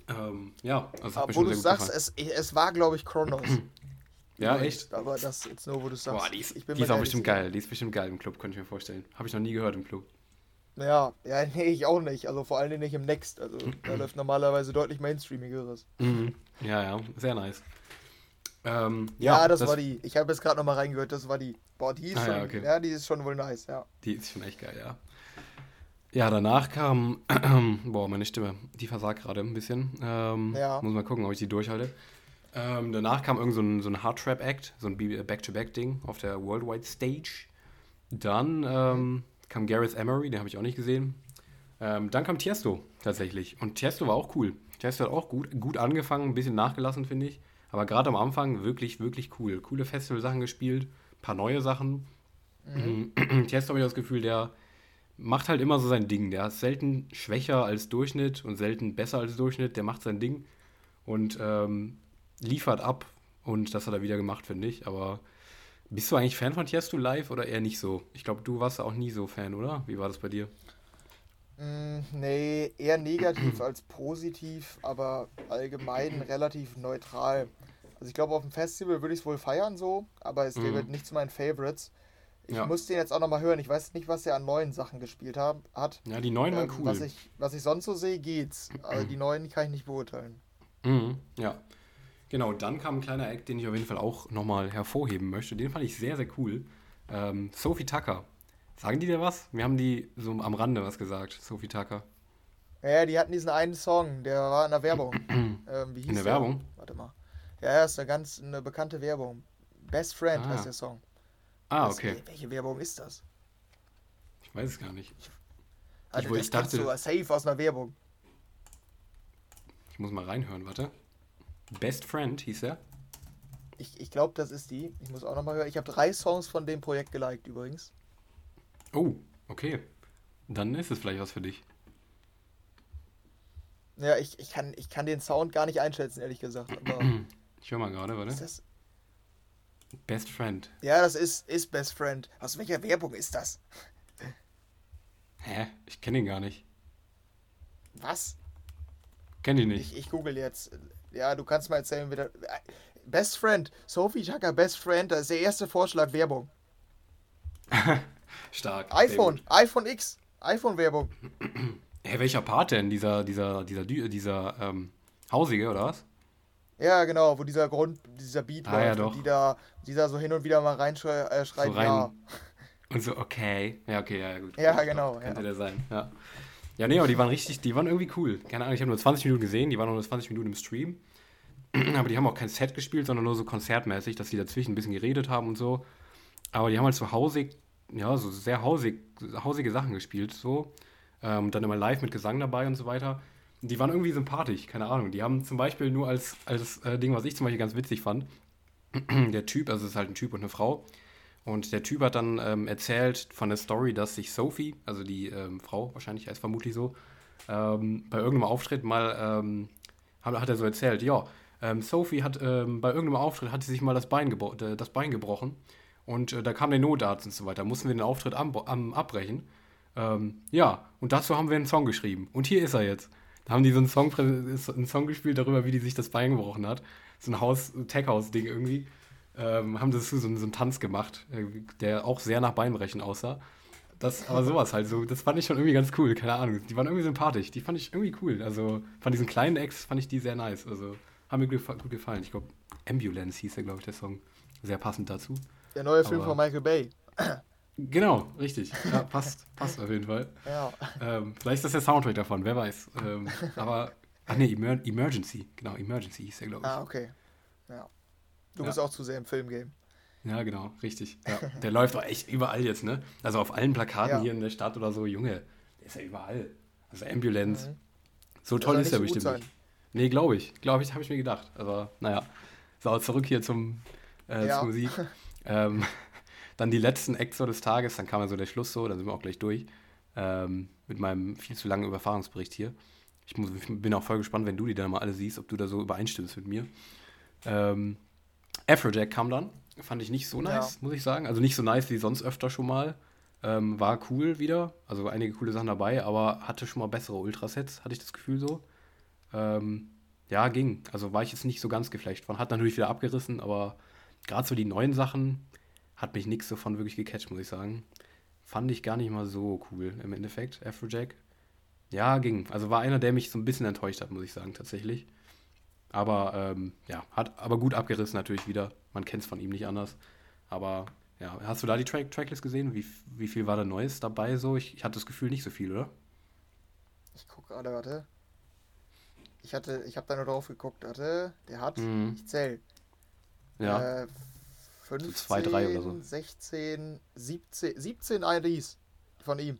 Ähm, ja, also wo du sagst, es, es war, glaube ich, Chronos. ja, echt? Aber das jetzt nur, wo du sagst. Boah, die ist, die ist auch bestimmt geil. Die ist bestimmt geil im Club, könnte ich mir vorstellen. Habe ich noch nie gehört im Club. Ja, ja, nee, ich auch nicht. Also vor allem nicht im Next. Also da läuft normalerweise deutlich Mainstreamigeres. Mhm. Ja, ja, sehr nice. Ähm, ja, ja das, das, war die. Ich habe jetzt gerade nochmal reingehört, das war die. Boah, die ist ah, schon, ja, okay. ja, die ist schon wohl nice, ja. Die ist schon echt geil, ja. Ja, danach kam, boah, meine Stimme, die versagt gerade ein bisschen. Ähm, ja. Muss mal gucken, ob ich die durchhalte. Ähm, danach kam irgend so ein, so ein Hard-Trap-Act, so ein Back-to-Back-Ding auf der Worldwide Stage. Dann ähm, kam Gareth Emery, den habe ich auch nicht gesehen. Ähm, dann kam Tiesto tatsächlich. Und Tiesto war auch cool. Tiesto hat auch gut, gut angefangen, ein bisschen nachgelassen, finde ich. Aber gerade am Anfang wirklich, wirklich cool. Coole Festival-Sachen gespielt, ein paar neue Sachen. Mhm. Tiesto habe ich das Gefühl, der macht halt immer so sein Ding. Der ist selten schwächer als Durchschnitt und selten besser als Durchschnitt. Der macht sein Ding und ähm, liefert ab. Und das hat er wieder gemacht, finde ich. Aber bist du eigentlich Fan von Tiesto live oder eher nicht so? Ich glaube, du warst auch nie so Fan, oder? Wie war das bei dir? Mm, nee, eher negativ als positiv, aber allgemein relativ neutral. Also ich glaube, auf dem Festival würde ich es wohl feiern so, aber es gehört mhm. nicht zu meinen Favorites. Ich ja. muss den jetzt auch nochmal hören. Ich weiß nicht, was er an neuen Sachen gespielt hat. Ja, die neuen waren ähm, cool. Was ich, was ich sonst so sehe, geht's. Aber die neuen kann ich nicht beurteilen. Mhm, ja. Genau, dann kam ein kleiner Act, den ich auf jeden Fall auch nochmal hervorheben möchte. Den fand ich sehr, sehr cool. Ähm, Sophie Tucker. Sagen die dir was? Wir haben die so am Rande was gesagt, Sophie Tucker. Ja, die hatten diesen einen Song, der war in der Werbung. ähm, wie hieß in der, der Werbung? Warte mal. Ja, ja, ist eine ganz eine bekannte Werbung. Best Friend ah. heißt der Song. Ah, okay. Was, welche Werbung ist das? Ich weiß es gar nicht. Ich, also ich, das ich dachte, du safe aus einer Werbung. Ich muss mal reinhören, warte. Best Friend hieß er. Ich, ich glaube, das ist die. Ich muss auch nochmal hören. Ich habe drei Songs von dem Projekt geliked übrigens. Oh, okay. Dann ist es vielleicht was für dich. Ja, ich, ich, kann, ich kann den Sound gar nicht einschätzen, ehrlich gesagt. Ich höre mal gerade, warte. Ist das, Best Friend. Ja, das ist, ist Best Friend. Aus welcher Werbung ist das? Hä? Ich kenne ihn gar nicht. Was? Kenn ihn nicht. Ich, ich google jetzt. Ja, du kannst mal erzählen, wieder. Best Friend. Sophie Tucker, Best Friend. Das ist der erste Vorschlag Werbung. Stark. iPhone. iPhone X. iPhone-Werbung. Hey, welcher Part denn? Dieser, dieser, dieser, dieser, ähm, Hausige, oder was? Ja, genau, wo dieser Grund, dieser Beat ah, läuft ja, doch. und die da, die da so hin und wieder mal reinschreien, äh, schreien, so rein, ja. Und so, okay. Ja, okay, ja, gut. Ja, Doch, genau, Könnte ja. der sein, ja. Ja, nee, aber die waren richtig, die waren irgendwie cool. Keine Ahnung, ich habe nur 20 Minuten gesehen, die waren nur 20 Minuten im Stream. Aber die haben auch kein Set gespielt, sondern nur so konzertmäßig, dass die dazwischen ein bisschen geredet haben und so. Aber die haben halt so hausig, ja, so sehr hausig, hausige Sachen gespielt, so. Ähm, dann immer live mit Gesang dabei und so weiter. Die waren irgendwie sympathisch, keine Ahnung. Die haben zum Beispiel nur als, als äh, Ding, was ich zum Beispiel ganz witzig fand, der Typ, also es ist halt ein Typ und eine Frau, und der Typ hat dann ähm, erzählt von der Story, dass sich Sophie, also die ähm, Frau wahrscheinlich heißt vermutlich so, ähm, bei irgendeinem Auftritt mal, ähm, hat, hat er so erzählt, ja, ähm, Sophie hat ähm, bei irgendeinem Auftritt hat sie sich mal das Bein, äh, das Bein gebrochen und äh, da kam der Notarzt und so weiter, mussten wir den Auftritt am, am, abbrechen. Ja, und dazu haben wir einen Song geschrieben und hier ist er jetzt. Da haben die so einen Song, einen Song gespielt darüber, wie die sich das Bein gebrochen hat. So ein Haus, Tech-House-Ding irgendwie ähm, haben das so, so einen Tanz gemacht, äh, der auch sehr nach Beinbrechen aussah. Das, aber sowas halt so, das fand ich schon irgendwie ganz cool, keine Ahnung. Die waren irgendwie sympathisch, die fand ich irgendwie cool. Also von diesen kleinen Ex fand ich die sehr nice. Also haben mir gut, gut gefallen. Ich glaube, Ambulance hieß der, glaube ich, der Song. Sehr passend dazu. Der neue Film Aber- von Michael Bay. Genau, richtig. Ja, passt, passt auf jeden Fall. Ja. Ähm, vielleicht ist das der Soundtrack davon, wer weiß. Ähm, aber, ach nee, Emer Emergency, genau, Emergency hieß der, glaube ich. Ah, okay. Ja. Du Ja. bist auch zu sehr im Filmgame. Ja, genau, richtig. Der läuft auch echt überall jetzt, ne? Also auf allen Plakaten hier in der Stadt oder so, Junge, der ist ja überall. Also Ambulance. Mhm. So toll ist er bestimmt sein. nicht. Nee, glaube ich. Glaube ich, habe ich mir gedacht. Aber naja. So, zurück hier zum, äh, zur Musik. ähm, dann die letzten Acts so des Tages, dann kam ja so der Schluss so, dann sind wir auch gleich durch. Ähm, mit meinem viel zu langen Überfahrungsbericht hier. Ich, muss, ich bin auch voll gespannt, wenn du die dann mal alle siehst, ob du da so übereinstimmst mit mir. Ähm, Afrojack kam dann. Fand ich nicht so nice, muss ich sagen. Also nicht so nice wie sonst öfter schon mal. Ähm, war cool wieder. Also einige coole Sachen dabei, aber hatte schon mal bessere Ultrasets, hatte ich das Gefühl so. Ähm, ja, ging. Also war ich jetzt nicht so ganz geflecht von. Hat natürlich wieder abgerissen, aber gerade so die neuen Sachen hat mich nichts davon wirklich gecatcht, muss ich sagen. Fand ich gar nicht mal so cool im Endeffekt, Afrojack. Ja, ging. Also war einer, der mich so ein bisschen enttäuscht hat, muss ich sagen, tatsächlich. Aber ähm, ja, hat aber gut abgerissen natürlich wieder. Man kennt es von ihm nicht anders. Aber ja, hast du da die Track Tracklist gesehen? Wie, wie viel war da Neues dabei so? Ich, ich hatte das Gefühl nicht so viel, oder? Ich gucke gerade, warte. Ich hatte, ich habe da nur drauf geguckt, warte. Der hat, Mhm. ich zähl. Ja. Äh, 15, zwei, drei oder so. 16, 17, 17 IDs von ihm.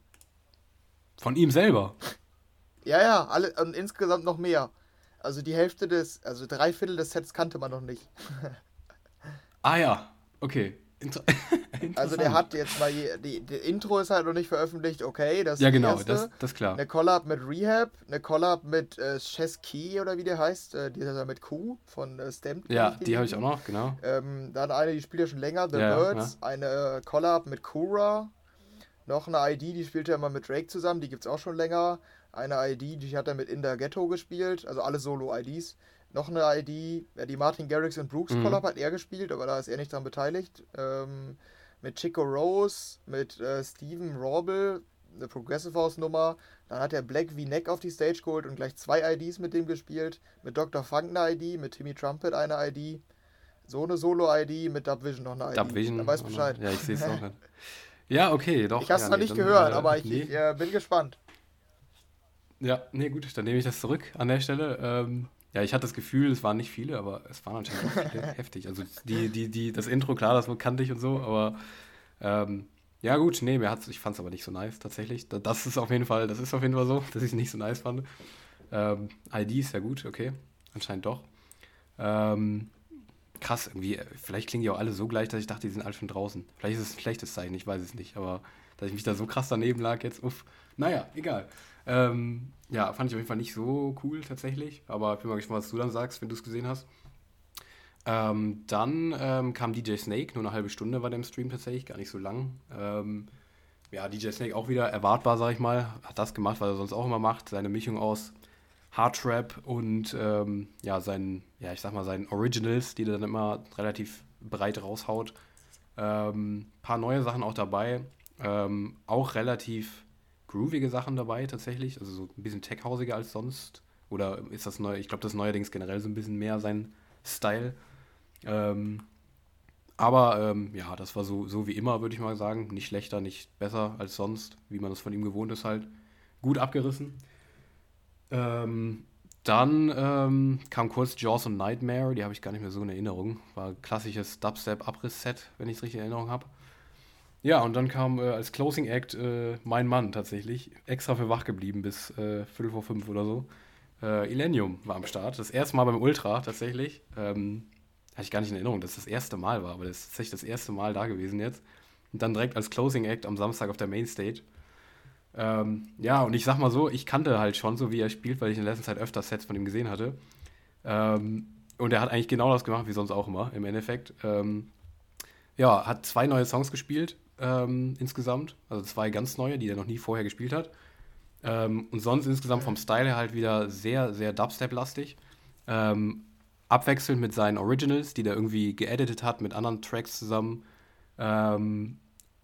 Von ihm selber. Ja, ja, alle und insgesamt noch mehr. Also die Hälfte des, also drei Viertel des Sets kannte man noch nicht. Ah ja, okay. Also der hat jetzt mal, die, die Intro ist halt noch nicht veröffentlicht, okay, das ist Ja, genau, erste. das, das klar. Eine Collab mit Rehab, eine Collab mit äh, Chesky oder wie der heißt, äh, dieser mit Q von äh, Stamped. Ja, die habe ich auch noch, genau. Ähm, dann eine, die spielt ja schon länger, The Ja, Birds, eine äh, Collab mit Kura, noch eine ID, die spielt ja immer mit Drake zusammen, die gibt's auch schon länger. Eine ID, die hat er mit In the Ghetto gespielt, also alle Solo-IDs. Noch eine ID, ja, die Martin Garrix und Brooks Mhm. Collab hat er gespielt, aber da ist er nicht dran beteiligt. Ähm, mit Chico Rose, mit äh, Steven Rorbel, eine Progressive House Nummer. Dann hat er Black V Neck auf die Stage geholt und gleich zwei IDs mit dem gespielt. Mit Dr. Funk eine ID, mit Timmy Trumpet eine ID. So eine Solo-ID, mit Dubvision noch eine ID. Dubvision. Dann weiß noch. Bescheid. Ja, ich sehe es auch. nicht. Ja, okay, doch. Ich hab's ja, noch nee, nicht gehört, äh, aber ich, nee. ich äh, bin gespannt. Ja, nee, gut, dann nehme ich das zurück an der Stelle. Ähm, ja, ich hatte das Gefühl, es waren nicht viele, aber es waren anscheinend auch viele. heftig. Also die, die, die, das Intro, klar, das kannte ich und so, aber ähm, ja gut, nee, mir hat's, ich fand es aber nicht so nice tatsächlich. Da- Das ist auf jeden Fall, das ist auf jeden Fall so, dass ich es nicht so nice fand. Ähm, ID ist ja gut, okay, anscheinend doch. Ähm, krass, irgendwie, vielleicht klingen die auch alle so gleich, dass ich dachte, die sind alle schon draußen. Vielleicht ist es ein schlechtes Zeichen, ich weiß es nicht, aber dass ich mich da so krass daneben lag jetzt, uff. Naja, egal. Ähm, ja, fand ich auf jeden Fall nicht so cool tatsächlich, aber ich bin mal gespannt, was du dann sagst, wenn du es gesehen hast. Ähm, dann ähm, kam DJ Snake, nur eine halbe Stunde war der im Stream tatsächlich, gar nicht so lang. Ähm, ja, DJ Snake auch wieder erwartbar, sag ich mal, hat das gemacht, was er sonst auch immer macht, seine Mischung aus Hardtrap und ähm, ja, seinen, ja, ich sag mal, seinen Originals, die er dann immer relativ breit raushaut. Ähm, paar neue Sachen auch dabei, ähm, auch relativ groovige Sachen dabei tatsächlich, also so ein bisschen techhausiger als sonst. Oder ist das neu? Ich glaube, das ist neuerdings generell so ein bisschen mehr sein Style. Ähm, aber ähm, ja, das war so, so wie immer, würde ich mal sagen. Nicht schlechter, nicht besser als sonst, wie man das von ihm gewohnt ist, halt. Gut abgerissen. Ähm, dann ähm, kam kurz Jaws und Nightmare, die habe ich gar nicht mehr so in Erinnerung. War klassisches Dubstep-Abriss-Set, wenn ich es richtig in Erinnerung habe. Ja, und dann kam äh, als Closing Act äh, mein Mann tatsächlich, extra für wach geblieben bis äh, Viertel vor fünf oder so. Äh, Illenium war am Start. Das erste Mal beim Ultra tatsächlich. Ähm, hatte ich gar nicht in Erinnerung, dass das erste Mal war, aber das ist tatsächlich das erste Mal da gewesen jetzt. Und dann direkt als Closing Act am Samstag auf der Mainstage. Ähm, ja, und ich sag mal so, ich kannte halt schon so, wie er spielt, weil ich in der letzten Zeit öfter Sets von ihm gesehen hatte. Ähm, und er hat eigentlich genau das gemacht, wie sonst auch immer, im Endeffekt. Ähm, ja, hat zwei neue Songs gespielt ähm, insgesamt. Also zwei ganz neue, die er noch nie vorher gespielt hat. Ähm, und sonst insgesamt vom Style her halt wieder sehr, sehr Dubstep-lastig. Ähm, abwechselnd mit seinen Originals, die der irgendwie geeditet hat mit anderen Tracks zusammen. Ähm,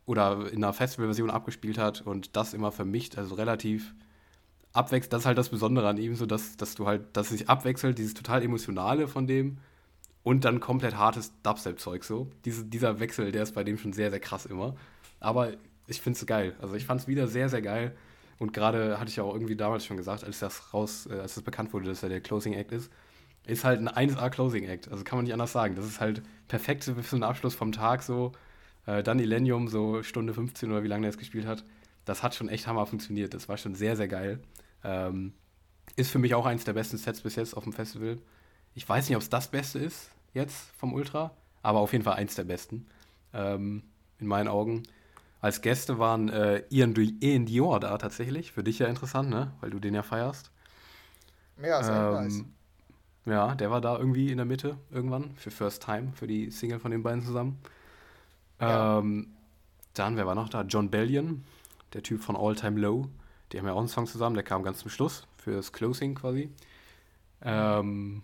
oder in einer Festivalversion abgespielt hat und das immer vermischt, also relativ abwechselnd. Das ist halt das Besondere an ihm, so dass, dass du halt, dass sich abwechselt, dieses total emotionale von dem und dann komplett hartes Dubstep-Zeug so. Diese, dieser Wechsel, der ist bei dem schon sehr, sehr krass immer. Aber ich finde es geil. Also ich fand es wieder sehr, sehr geil. Und gerade hatte ich ja auch irgendwie damals schon gesagt, als das raus, äh, als das bekannt wurde, dass er der Closing Act ist, ist halt ein 1A Closing Act. Also kann man nicht anders sagen. Das ist halt perfekt für so einen Abschluss vom Tag so. Äh, dann Illenium, so Stunde 15 oder wie lange er es gespielt hat. Das hat schon echt hammer funktioniert. Das war schon sehr, sehr geil. Ähm, ist für mich auch eins der besten Sets bis jetzt auf dem Festival. Ich weiß nicht, ob es das Beste ist jetzt vom Ultra, aber auf jeden Fall eins der besten. Ähm, in meinen Augen. Als Gäste waren äh, Ian, Ian Dior da tatsächlich. Für dich ja interessant, ne? Weil du den ja feierst. Ja, ist ähm, nice. Ja, der war da irgendwie in der Mitte irgendwann für First Time, für die Single von den beiden zusammen. Ja. Ähm, dann, wer war noch da? John Bellion, der Typ von All Time Low. Die haben ja auch einen Song zusammen, der kam ganz zum Schluss, für das Closing quasi. Ähm,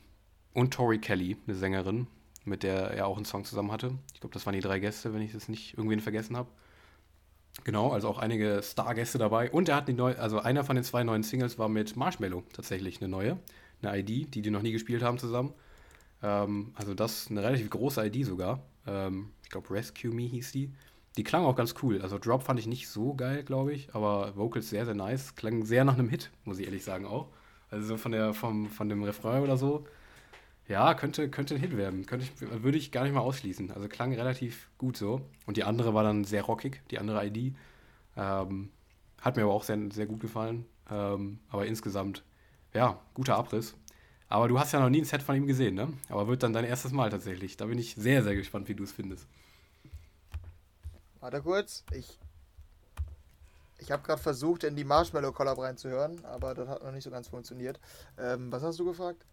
und Tori Kelly, eine Sängerin, mit der er auch einen Song zusammen hatte. Ich glaube, das waren die drei Gäste, wenn ich das nicht irgendwen vergessen habe. Genau, also auch einige Stargäste dabei. Und er hat die neue, also einer von den zwei neuen Singles war mit Marshmallow tatsächlich eine neue, eine ID, die die noch nie gespielt haben zusammen. Ähm, also das eine relativ große ID sogar. Ähm, ich glaube Rescue Me hieß die. Die klang auch ganz cool. Also Drop fand ich nicht so geil, glaube ich, aber Vocals sehr, sehr nice. Klang sehr nach einem Hit, muss ich ehrlich sagen auch. Also so von, der, vom, von dem Refrain oder so. Ja, könnte, könnte ein Hit werden. Könnte ich, würde ich gar nicht mal ausschließen. Also klang relativ gut so. Und die andere war dann sehr rockig, die andere ID. Ähm, hat mir aber auch sehr, sehr gut gefallen. Ähm, aber insgesamt, ja, guter Abriss. Aber du hast ja noch nie ein Set von ihm gesehen, ne? Aber wird dann dein erstes Mal tatsächlich. Da bin ich sehr, sehr gespannt, wie du es findest. Warte kurz, ich. Ich habe gerade versucht, in die Marshmallow Collab reinzuhören, aber das hat noch nicht so ganz funktioniert. Ähm, was hast du gefragt?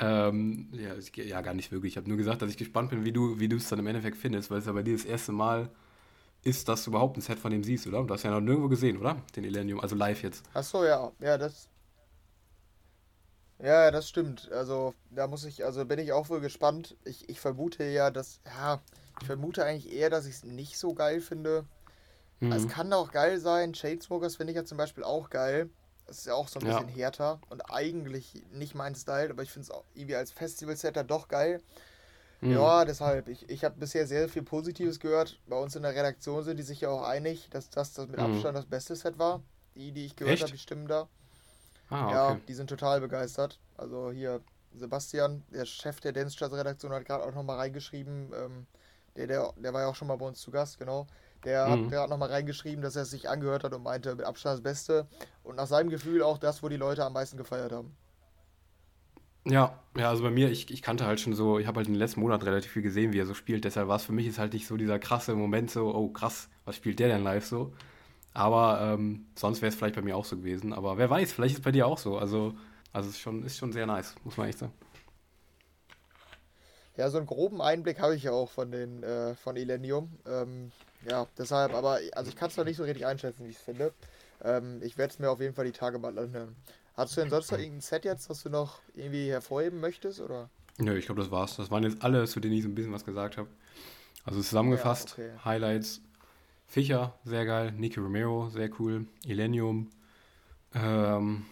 Ähm, ja, ich, ja, gar nicht wirklich. Ich habe nur gesagt, dass ich gespannt bin, wie du wie es dann im Endeffekt findest, weil es ja bei dir das erste Mal ist, dass du überhaupt ein Set von dem siehst, oder? Du hast ja noch nirgendwo gesehen, oder? Den Elenium, also live jetzt. Ach so, ja. Ja, das, ja, das stimmt. Also da muss ich, also bin ich auch wohl gespannt. Ich, ich vermute ja, dass, ja, ich vermute eigentlich eher, dass ich es nicht so geil finde. Mhm. Es kann auch geil sein. Chainsmokers finde ich ja zum Beispiel auch geil. Das ist ja auch so ein bisschen ja. härter und eigentlich nicht mein Style, aber ich finde es auch irgendwie als Festival-Setter doch geil. Mhm. Ja, deshalb, ich, ich habe bisher sehr viel Positives gehört. Bei uns in der Redaktion sind die sich ja auch einig, dass das, das mit mhm. Abstand das beste Set war. Die, die ich gehört habe, die stimmen da. Ah, okay. Ja, die sind total begeistert. Also hier Sebastian, der Chef der Dance Jazz Redaktion, hat gerade auch nochmal reingeschrieben, ähm, der, der, der war ja auch schon mal bei uns zu Gast, genau. Der mhm. hat gerade nochmal reingeschrieben, dass er es sich angehört hat und meinte, mit Abstand das Beste. Und nach seinem Gefühl auch das, wo die Leute am meisten gefeiert haben. Ja, ja, also bei mir, ich, ich kannte halt schon so, ich habe halt in den letzten Monaten relativ viel gesehen, wie er so spielt. Deshalb war es für mich ist halt nicht so dieser krasse Moment, so, oh krass, was spielt der denn live so? Aber ähm, sonst wäre es vielleicht bei mir auch so gewesen. Aber wer weiß, vielleicht ist es bei dir auch so. Also, also es ist schon, ist schon sehr nice, muss man echt sagen. Ja, so einen groben Einblick habe ich ja auch von den äh, von Illenium. Ähm, ja, deshalb, aber also ich kann es noch nicht so richtig einschätzen, wie ich es finde. Ähm, ich werde es mir auf jeden Fall die Tage mal anhören. Hast du denn sonst noch irgendein Set jetzt, was du noch irgendwie hervorheben möchtest? Oder? Nö, ich glaube, das war's. Das waren jetzt alle, zu denen ich so ein bisschen was gesagt habe. Also zusammengefasst, ja, okay. Highlights Fischer, sehr geil. Nicky Romero, sehr cool. Illenium. Ähm,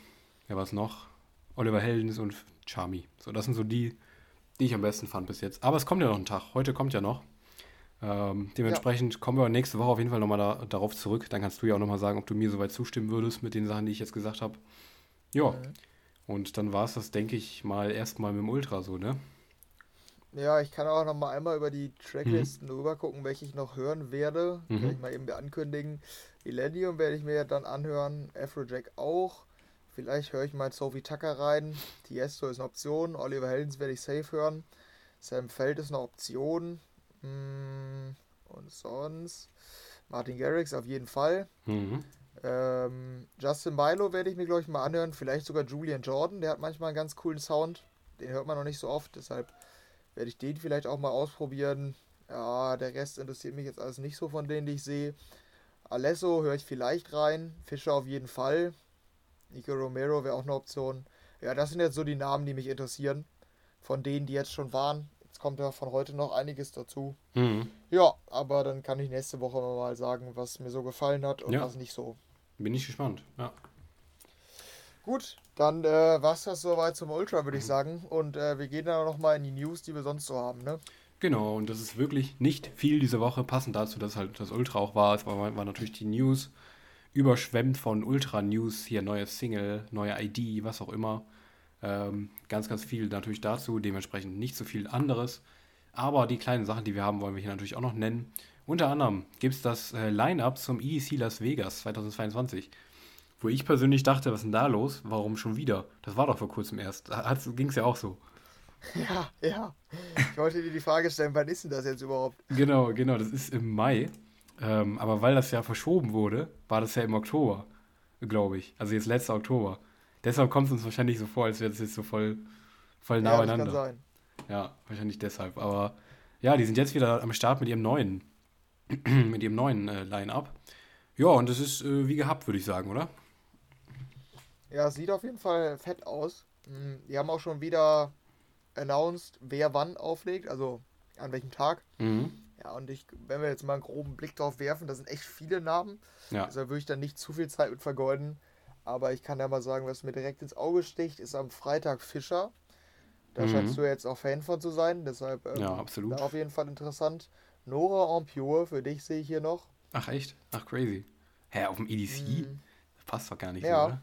ja, was noch? Oliver Heldens und Charmy. So, das sind so die, die ich am besten fand bis jetzt. Aber es kommt ja noch ein Tag. Heute kommt ja noch. Ähm, dementsprechend ja. kommen wir nächste Woche auf jeden Fall nochmal da, darauf zurück. Dann kannst du ja auch nochmal sagen, ob du mir soweit zustimmen würdest mit den Sachen, die ich jetzt gesagt habe. Ja. Mhm. Und dann war es das, denke ich, mal erstmal mit dem Ultra so, ne? Ja, ich kann auch noch mal einmal über die Tracklisten mhm. rüber gucken, welche ich noch hören werde. Mhm. Kann ich mal eben ankündigen. Millennium werde ich mir dann anhören, Afrojack auch. Vielleicht höre ich mal Sophie Tucker rein. Tiesto ist eine Option. Oliver Heldens werde ich safe hören. Sam Feld ist eine Option. Hm, und sonst Martin Garrix auf jeden Fall. Mhm. Ähm, Justin Milo werde ich mir, glaube ich, mal anhören. Vielleicht sogar Julian Jordan. Der hat manchmal einen ganz coolen Sound. Den hört man noch nicht so oft. Deshalb werde ich den vielleicht auch mal ausprobieren. Ja, der Rest interessiert mich jetzt alles nicht so von denen, die ich sehe. Alesso höre ich vielleicht rein. Fischer auf jeden Fall. Nico Romero wäre auch eine Option. Ja, das sind jetzt so die Namen, die mich interessieren. Von denen, die jetzt schon waren. Jetzt kommt ja von heute noch einiges dazu. Mhm. Ja, aber dann kann ich nächste Woche mal sagen, was mir so gefallen hat und ja. was nicht so. Bin ich gespannt, ja. Gut, dann äh, war es das soweit zum Ultra, würde ich mhm. sagen. Und äh, wir gehen dann nochmal in die News, die wir sonst so haben, ne? Genau, und das ist wirklich nicht viel diese Woche, passend dazu, dass halt das Ultra auch war. Es war, war natürlich die News überschwemmt von Ultra-News, hier neue Single, neue ID, was auch immer. Ähm, ganz, ganz viel natürlich dazu, dementsprechend nicht so viel anderes. Aber die kleinen Sachen, die wir haben, wollen wir hier natürlich auch noch nennen. Unter anderem gibt es das äh, Line-Up zum EDC Las Vegas 2022. Wo ich persönlich dachte, was ist denn da los? Warum schon wieder? Das war doch vor kurzem erst. Ging es ja auch so. Ja, ja. Ich wollte dir die Frage stellen, wann ist denn das jetzt überhaupt? Genau, genau. Das ist im Mai. Ähm, aber weil das ja verschoben wurde, war das ja im Oktober, glaube ich. Also jetzt letzter Oktober. Deshalb kommt es uns wahrscheinlich so vor, als wäre es jetzt so voll, voll nah ja, beieinander. Das kann sein. Ja, wahrscheinlich deshalb. Aber ja, die sind jetzt wieder am Start mit ihrem neuen, mit ihrem neuen äh, Line-Up. Ja, und das ist äh, wie gehabt, würde ich sagen, oder? Ja, sieht auf jeden Fall fett aus. Hm, die haben auch schon wieder announced, wer wann auflegt, also an welchem Tag. Mhm. Ja, und ich, wenn wir jetzt mal einen groben Blick drauf werfen, da sind echt viele Namen. Ja. Deshalb würde ich dann nicht zu viel Zeit mit vergeuden. Aber ich kann ja mal sagen, was mir direkt ins Auge sticht, ist am Freitag Fischer. Da mhm. scheinst du ja jetzt auch Fan von zu sein, deshalb ähm, ja, absolut. auf jeden Fall interessant. Nora Ampure, für dich sehe ich hier noch. Ach echt? Ach crazy. Hä, auf dem EDC? Mhm. Das passt doch gar nicht ja. so, oder?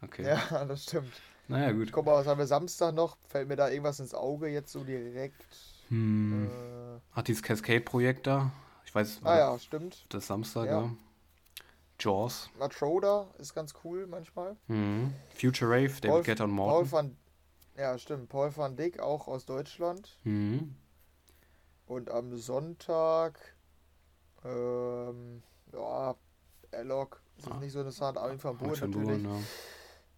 Okay. Ja, das stimmt. Naja, gut. Guck mal, was haben wir Samstag noch? Fällt mir da irgendwas ins Auge jetzt so direkt? Hm. Äh, Hat dieses Cascade-Projekt da? Ich weiß. Ah ja, stimmt. Das Samstag, ja. ja. Jaws. Matroda ist ganz cool manchmal. Mhm. Future Rave, David Paul, Guetta und Morton. Paul van, ja, stimmt. Paul van Dyck, auch aus Deutschland. Mhm. Und am Sonntag, ähm, ja, Alok, ist ah. nicht so interessant, Armin van Buuren natürlich. Ja.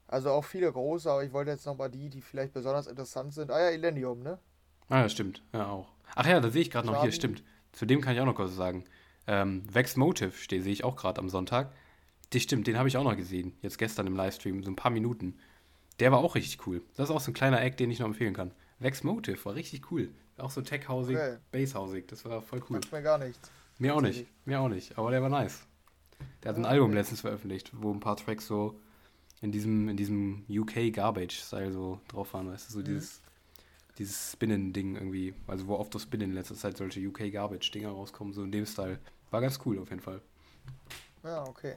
Also auch viele große, aber ich wollte jetzt nochmal die, die vielleicht besonders interessant sind. Ah ja, Illenium, ne? Ah, ja, stimmt. Ja, auch. Ach ja, da sehe ich gerade noch hier, stimmt. Zu dem kann ich auch noch was sagen. Ähm, Vex Motive stehe, sehe ich auch gerade am Sonntag. Das stimmt, den habe ich auch noch gesehen. Jetzt gestern im Livestream, so ein paar Minuten. Der war auch richtig cool. Das ist auch so ein kleiner Act, den ich noch empfehlen kann. Vex Motive war richtig cool. Auch so tech-hausig, okay. bass-hausig. Das war voll cool. Sagt mir gar nichts. Mir auch nicht. Mir auch nicht. Aber der war nice. Der hat ein okay. Album letztens veröffentlicht, wo ein paar Tracks so in diesem, in diesem UK Garbage-Style so drauf waren, weißt du, so mhm. dieses dieses Spinnen-Ding irgendwie, also wo oft das Spinnen in letzter Zeit solche UK-Garbage-Dinger rauskommen, so in dem Style. War ganz cool auf jeden Fall. Ja, okay.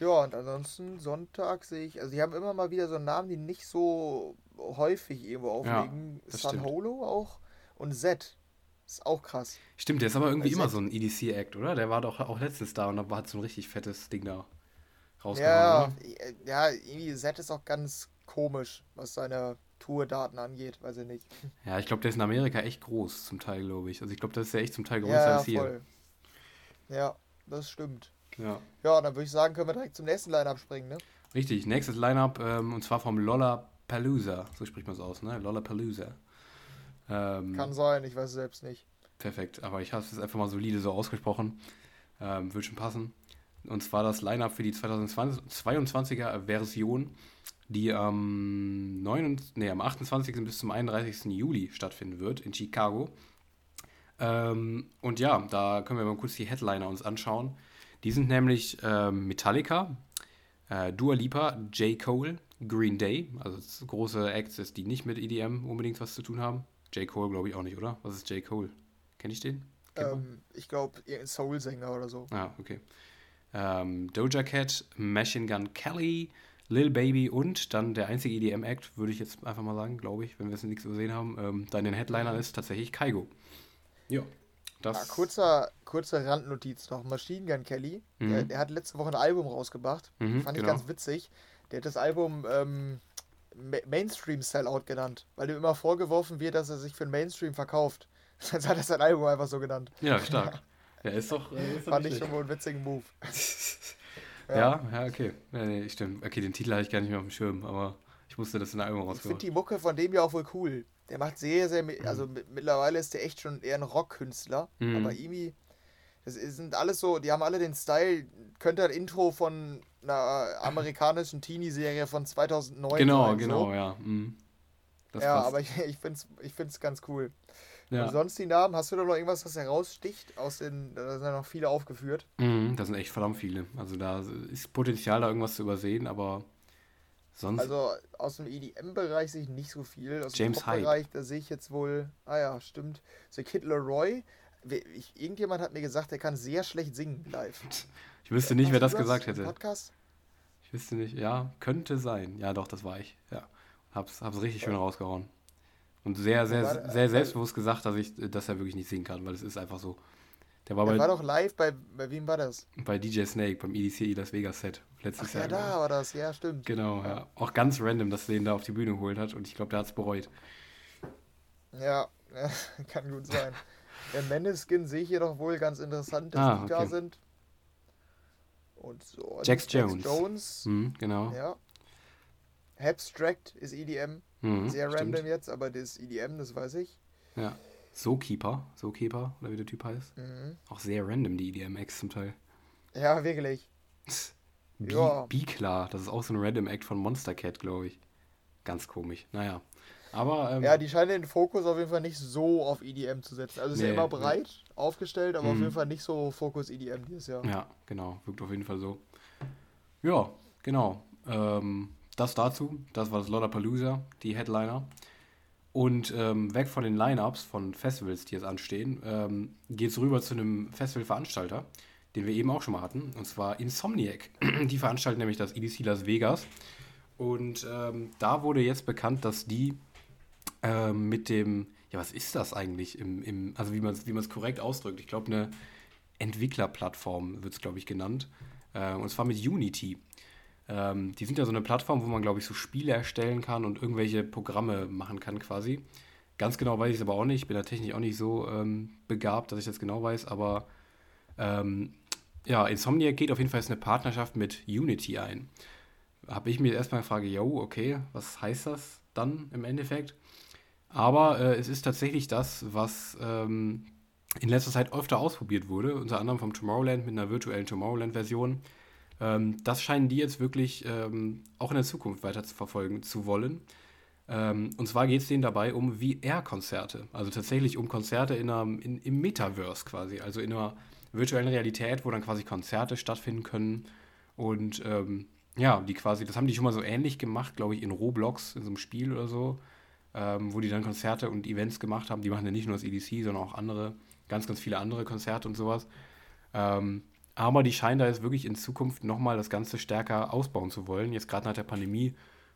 Ja, und ansonsten Sonntag sehe ich, also die haben immer mal wieder so Namen, die nicht so häufig irgendwo auflegen. Ja, stimmt. Holo auch und Z. Ist auch krass. Stimmt, der ist aber irgendwie immer so ein EDC-Act, oder? Der war doch auch letztens da und da hat so ein richtig fettes Ding da rausgekommen. Ja, ja, irgendwie Z ist auch ganz komisch, was seine Tourdaten angeht, weiß ich nicht. Ja, ich glaube, der ist in Amerika echt groß, zum Teil, glaube ich. Also ich glaube, das ist ja echt zum Teil größer ja, als hier. Voll. Ja, das stimmt. Ja. Ja, dann würde ich sagen, können wir direkt zum nächsten Line-Up springen, ne? Richtig, nächstes Line-Up, ähm, und zwar vom Lollapalooza. So spricht man es aus, ne? Lollapalooza. Ähm, Kann sein, ich weiß es selbst nicht. Perfekt, aber ich habe es einfach mal solide so ausgesprochen. Ähm, wird schon passen. Und zwar das Line-Up für die 2022er Version die am, 9, nee, am 28. bis zum 31. Juli stattfinden wird in Chicago. Ähm, und ja, da können wir mal kurz die Headliner uns anschauen. Die sind nämlich ähm, Metallica, äh, Dua Lipa, J. Cole, Green Day, also große Acts, die nicht mit EDM unbedingt was zu tun haben. J. Cole glaube ich auch nicht, oder? Was ist J. Cole? Kenn ich den? Ähm, ich glaube, Soul-Sänger oder so. Ah, okay. Ähm, Doja Cat, Machine Gun Kelly, Lil Baby und dann der einzige EDM-Act, würde ich jetzt einfach mal sagen, glaube ich, wenn wir es nichts übersehen haben. Ähm, dann den Headliner ist tatsächlich Kaigo. Ja. Das ja, kurzer, kurze Randnotiz noch. Machine Gun Kelly, mhm. der, der, hat letzte Woche ein Album rausgebracht. Mhm, Fand ich genau. ganz witzig. Der hat das Album ähm, Mainstream Sellout genannt, weil ihm immer vorgeworfen wird, dass er sich für den Mainstream verkauft. Jetzt hat er sein Album einfach so genannt. Ja, stark. Ja, ist doch. Ist Fand ich schon wohl einen witzigen Move. ja. ja, ja, okay. Ja, nee, stimmt. Okay, den Titel hatte ich gar nicht mehr auf dem Schirm, aber ich wusste, dass ein Album rauskommt. Ich finde die Mucke von dem ja auch wohl cool. Der macht sehr, sehr. Also mhm. mittlerweile ist der echt schon eher ein Rockkünstler. Mhm. Aber irgendwie. Das sind alles so, die haben alle den Style, könnte ein Intro von einer amerikanischen Teenie-Serie von 2009 genau, sein. Genau, genau, ja. Mhm. ja, passt. aber ich, ich finde es ich find's ganz cool. Ja. Und sonst die Namen, hast du da noch irgendwas, was heraussticht? Aus den, da sind ja noch viele aufgeführt. Mhm, da sind echt verdammt viele. Also da ist Potenzial, da irgendwas zu übersehen, aber sonst. Also aus dem EDM-Bereich sehe ich nicht so viel. Aus James dem Pop-Bereich, da sehe ich jetzt wohl, ah ja, stimmt. The Kid Leroy. Ich, irgendjemand hat mir gesagt, der kann sehr schlecht singen live. Ich wüsste nicht, wer das gesagt hätte. Podcast? Ich wüsste nicht, ja, könnte sein. Ja, doch, das war ich. Ja. Hab's, hab's richtig ja. schön rausgehauen. Und sehr, sehr, sehr, sehr selbstbewusst gesagt, dass, ich, dass er wirklich nicht singen kann, weil es ist einfach so. Der war, der bei, war doch live, bei, bei wem war das? Bei DJ Snake, beim EDC Las Vegas Set. Letztes Ach, Jahr. Ja, da war das, ja, stimmt. Genau, ja. Auch ganz random, dass er den da auf die Bühne geholt hat und ich glaube, der hat es bereut. Ja, kann gut sein. Der Meneskin sehe ich hier doch wohl ganz interessant, dass ah, die okay. da sind. Und so. Jax Jones. Jones. Mhm, genau. Ja. Abstract ist EDM. Mhm, Sehr stimmt. random jetzt, aber das EDM, das weiß ich. Ja. Sokeeper, Sokeeper, oder wie der Typ heißt. Mhm. Auch sehr random, die EDM-Acts zum Teil. Ja, wirklich. B-Klar, das ist auch so ein Random-Act von Monster Cat, glaube ich. Ganz komisch. Naja. Aber, ähm, ja, die scheinen den Fokus auf jeden Fall nicht so auf EDM zu setzen. Also ist nee, ja immer breit nee. aufgestellt, aber mhm. auf jeden Fall nicht so Fokus EDM dieses Jahr. Ja, genau. Wirkt auf jeden Fall so. Ja, genau. Ähm, das dazu. Das war das Lollapalooza, die Headliner. Und ähm, weg von den Lineups von Festivals, die jetzt anstehen, ähm, geht es rüber zu einem Festivalveranstalter, den wir eben auch schon mal hatten, und zwar Insomniac. Die veranstalten nämlich das EDC Las Vegas. Und ähm, da wurde jetzt bekannt, dass die ähm, mit dem, ja, was ist das eigentlich? Im, im, also wie man es wie korrekt ausdrückt. Ich glaube, eine Entwicklerplattform wird es, glaube ich, genannt. Äh, und zwar mit Unity. Ähm, die sind ja so eine Plattform, wo man, glaube ich, so Spiele erstellen kann und irgendwelche Programme machen kann quasi. Ganz genau weiß ich es aber auch nicht. Ich bin da technisch auch nicht so ähm, begabt, dass ich das genau weiß. Aber ähm, ja, Insomniac geht auf jeden Fall jetzt eine Partnerschaft mit Unity ein. Habe ich mir erstmal gefragt, yo, okay, was heißt das dann im Endeffekt? Aber äh, es ist tatsächlich das, was ähm, in letzter Zeit öfter ausprobiert wurde, unter anderem vom Tomorrowland mit einer virtuellen Tomorrowland-Version. Ähm, das scheinen die jetzt wirklich ähm, auch in der Zukunft weiter zu verfolgen zu wollen. Ähm, und zwar geht es denen dabei um VR-Konzerte. Also tatsächlich um Konzerte in einer, in, im Metaverse quasi. Also in einer virtuellen Realität, wo dann quasi Konzerte stattfinden können. Und ähm, ja, die quasi, das haben die schon mal so ähnlich gemacht, glaube ich, in Roblox, in so einem Spiel oder so, ähm, wo die dann Konzerte und Events gemacht haben. Die machen ja nicht nur das EDC, sondern auch andere, ganz, ganz viele andere Konzerte und sowas. Ähm, aber die scheinen da jetzt wirklich in Zukunft nochmal das Ganze stärker ausbauen zu wollen. Jetzt gerade nach der Pandemie,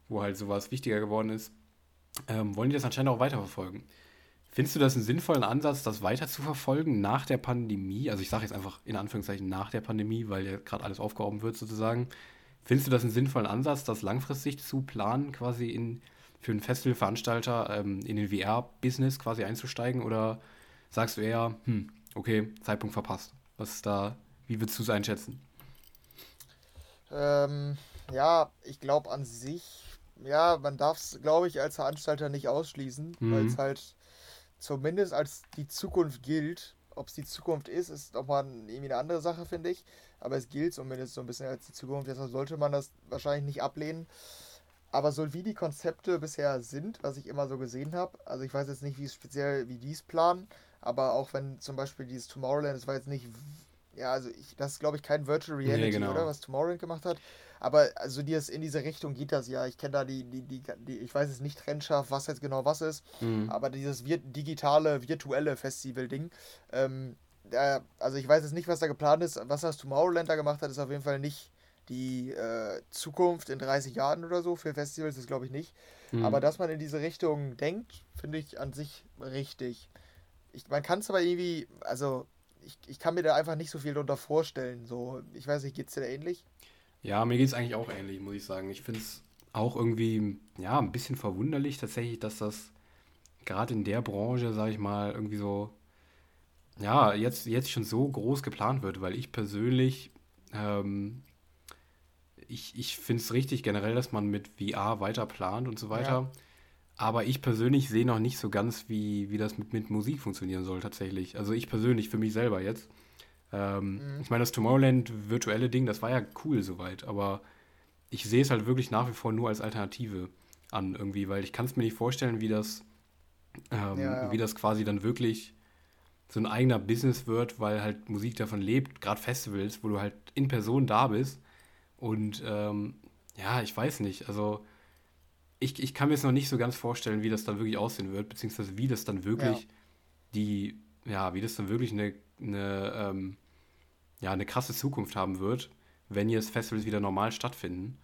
wo halt sowas wichtiger geworden ist, ähm, wollen die das anscheinend auch weiterverfolgen. Findest du das einen sinnvollen Ansatz, das weiter zu verfolgen nach der Pandemie? Also ich sage jetzt einfach in Anführungszeichen nach der Pandemie, weil ja gerade alles aufgehoben wird sozusagen. Findest du das einen sinnvollen Ansatz, das langfristig zu planen, quasi in, für einen Festivalveranstalter ähm, in den VR-Business quasi einzusteigen? Oder sagst du eher, hm, okay, Zeitpunkt verpasst? Was ist da wie würdest du es einschätzen? Ähm, ja, ich glaube an sich, ja, man darf es, glaube ich, als Veranstalter nicht ausschließen, mhm. weil es halt zumindest als die Zukunft gilt. Ob es die Zukunft ist, ist nochmal irgendwie eine andere Sache, finde ich. Aber es gilt zumindest so ein bisschen als die Zukunft. Deshalb sollte man das wahrscheinlich nicht ablehnen. Aber so wie die Konzepte bisher sind, was ich immer so gesehen habe, also ich weiß jetzt nicht, wie es speziell, wie die es planen, aber auch wenn zum Beispiel dieses Tomorrowland, das war jetzt nicht, ja, also ich, das ist glaube ich kein Virtual Reality, nee, genau. oder, was Tomorrowland gemacht hat. Aber also das, in diese Richtung geht das ja. Ich kenne da die, die, die, die, ich weiß es nicht trennscharf, was jetzt genau was ist, mhm. aber dieses digitale, virtuelle Festival-Ding, ähm, äh, also ich weiß jetzt nicht, was da geplant ist. Was das Tomorrowland da gemacht hat, ist auf jeden Fall nicht die äh, Zukunft in 30 Jahren oder so für Festivals, das glaube ich nicht. Mhm. Aber dass man in diese Richtung denkt, finde ich an sich richtig. Ich, man kann es aber irgendwie, also ich, ich kann mir da einfach nicht so viel darunter vorstellen. So, ich weiß nicht, geht es dir da ähnlich? Ja, mir geht es eigentlich auch ähnlich, muss ich sagen. Ich finde es auch irgendwie, ja, ein bisschen verwunderlich tatsächlich, dass das gerade in der Branche, sage ich mal, irgendwie so, ja, jetzt, jetzt schon so groß geplant wird, weil ich persönlich, ähm, ich, ich finde es richtig generell, dass man mit VR weiter plant und so weiter. Ja. Aber ich persönlich sehe noch nicht so ganz, wie, wie das mit, mit Musik funktionieren soll tatsächlich. Also ich persönlich, für mich selber jetzt. Ähm, mhm. Ich meine, das Tomorrowland virtuelle Ding, das war ja cool soweit, aber ich sehe es halt wirklich nach wie vor nur als Alternative an irgendwie, weil ich kann es mir nicht vorstellen, wie das, ähm, ja, ja. wie das quasi dann wirklich so ein eigener Business wird, weil halt Musik davon lebt, gerade Festivals, wo du halt in Person da bist. Und ähm, ja, ich weiß nicht, also ich, ich kann mir jetzt noch nicht so ganz vorstellen, wie das dann wirklich aussehen wird, beziehungsweise wie das dann wirklich ja. die, ja, wie das dann wirklich eine eine, ähm, ja, eine krasse Zukunft haben wird, wenn jetzt Festivals wieder normal stattfinden.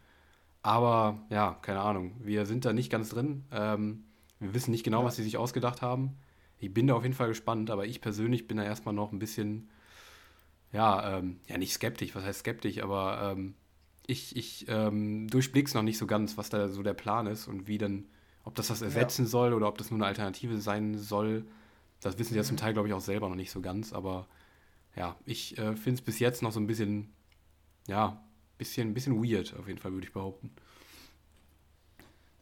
Aber ja, keine Ahnung, wir sind da nicht ganz drin. Ähm, wir wissen nicht genau, ja. was sie sich ausgedacht haben. Ich bin da auf jeden Fall gespannt, aber ich persönlich bin da erstmal noch ein bisschen, ja, ähm, ja, nicht skeptisch, was heißt skeptisch, aber ähm, ich, ich ähm, durchblick's noch nicht so ganz, was da so der Plan ist und wie dann, ob das das ersetzen ja. soll oder ob das nur eine Alternative sein soll. Das wissen sie ja zum Teil, glaube ich, auch selber noch nicht so ganz, aber ja, ich äh, finde es bis jetzt noch so ein bisschen, ja, bisschen, bisschen weird, auf jeden Fall, würde ich behaupten.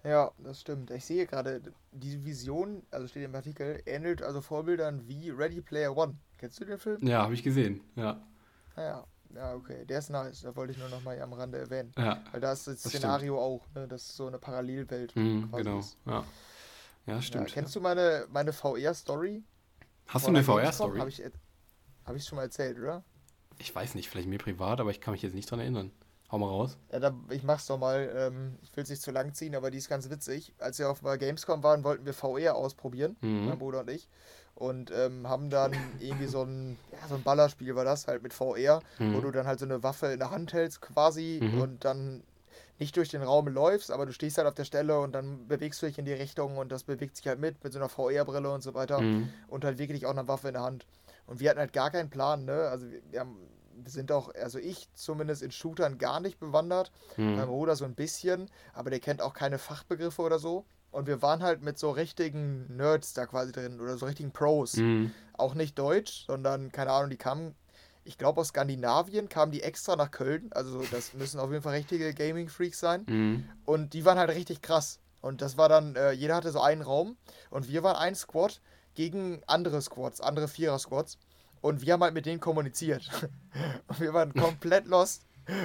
Ja, das stimmt. Ich sehe gerade, diese Vision, also steht im Artikel, ähnelt also Vorbildern wie Ready Player One. Kennst du den Film? Ja, habe ich gesehen, ja. Naja, ah ja, okay. Der ist nice. Da wollte ich nur noch mal am Rande erwähnen. Ja. Weil da ist das, das Szenario stimmt. auch, ne? Das ist so eine Parallelwelt. Mhm, genau, ist. ja. Ja, stimmt. Ja, kennst ja. du meine, meine VR-Story? Hast du eine VR-Story? Habe ich habe ich schon mal erzählt, oder? Ich weiß nicht, vielleicht mir privat, aber ich kann mich jetzt nicht dran erinnern. Hau mal raus. Ja, da, ich mach's doch mal. Ähm, ich will es nicht zu lang ziehen, aber die ist ganz witzig. Als wir auf der Gamescom waren, wollten wir VR ausprobieren, mhm. mein Bruder und ich. Und ähm, haben dann irgendwie so ein, ja, so ein Ballerspiel war das, halt mit VR, mhm. wo du dann halt so eine Waffe in der Hand hältst quasi mhm. und dann nicht durch den Raum läufst, aber du stehst halt auf der Stelle und dann bewegst du dich in die Richtung und das bewegt sich halt mit, mit so einer VR-Brille und so weiter mhm. und halt wirklich auch eine Waffe in der Hand. Und wir hatten halt gar keinen Plan, ne? Also wir, haben, wir sind auch, also ich zumindest in Shootern gar nicht bewandert, mhm. mein Bruder so ein bisschen, aber der kennt auch keine Fachbegriffe oder so. Und wir waren halt mit so richtigen Nerds da quasi drin oder so richtigen Pros. Mhm. Auch nicht deutsch, sondern, keine Ahnung, die kamen, ich glaube aus Skandinavien, kamen die extra nach Köln. Also das müssen auf jeden Fall richtige Gaming-Freaks sein. Mhm. Und die waren halt richtig krass. Und das war dann, äh, jeder hatte so einen Raum und wir waren ein Squad gegen andere Squads, andere Vierer-Squads. Und wir haben halt mit denen kommuniziert. und wir waren komplett lost.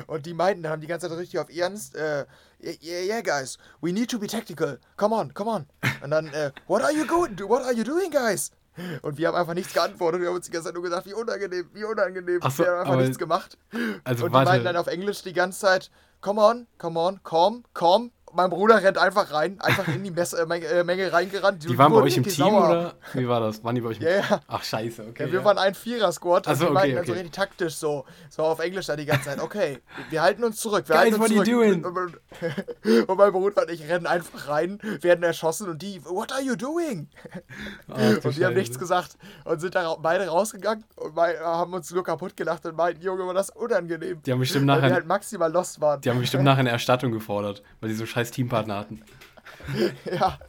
Und die meinten dann die ganze Zeit richtig auf Ernst, äh, yeah, yeah, guys, we need to be tactical. Come on, come on. Und dann, äh, what are you going, what are you doing, guys? Und wir haben einfach nichts geantwortet. Wir haben uns die ganze Zeit nur gesagt, wie unangenehm, wie unangenehm. So, wir haben einfach nichts gemacht. Also und die warte. meinten dann auf Englisch die ganze Zeit, come on, come on, calm, calm, mein Bruder rennt einfach rein, einfach in die Mess äh, äh, Menge reingerannt. Die, die waren bei euch im Team sauer. oder? Wie war das? Waren die bei euch im ja, ja. Ach, scheiße, okay. Ja, wir ja. waren ein Vierer-Squad also, und okay, okay. dann so richtig taktisch so, so auf Englisch da die ganze Zeit, okay, wir halten uns zurück, wir Guys, halten uns what zurück. You doing? Und, mein Bruder und ich rennen einfach rein, werden erschossen und die, what are you doing? Oh, und die haben nichts gesagt und sind da beide rausgegangen und haben uns nur kaputt gelacht und meinten, Junge, war das unangenehm. Die haben bestimmt nachher... Weil wir halt maximal lost waren. Die haben bestimmt nachher eine Erstattung gefordert, weil sie so scheiß Teampartner hatten. ja,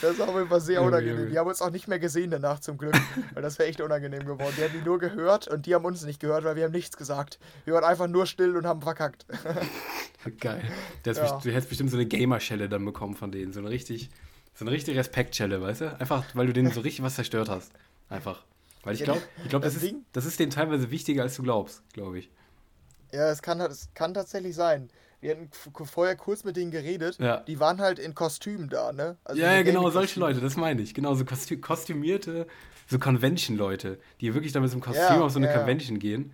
das ist auf jeden Fall sehr unangenehm. Die haben uns auch nicht mehr gesehen danach zum Glück, weil das wäre echt unangenehm geworden. Die haben die nur gehört und die haben uns nicht gehört, weil wir haben nichts gesagt. Wir waren einfach nur still und haben verkackt. Geil. Ja. Du hättest bestimmt so eine Gamer-Schelle dann bekommen von denen. So eine richtig, so eine richtige Respekt-Schelle, weißt du? Einfach, weil du denen so richtig was zerstört hast. Einfach. Weil ich glaube, ich glaub, das, das, ist, das ist denen teilweise wichtiger, als du glaubst, glaube ich. Ja, es kann, es kann tatsächlich sein. Wir hatten vorher kurz mit denen geredet. Ja. Die waren halt in Kostümen da, ne? Also ja, ja genau, solche Leute, das meine ich. Genau, so kostü kostümierte, so Convention-Leute, die wirklich da mit so einem Kostüm ja, auf so eine ja. Convention gehen.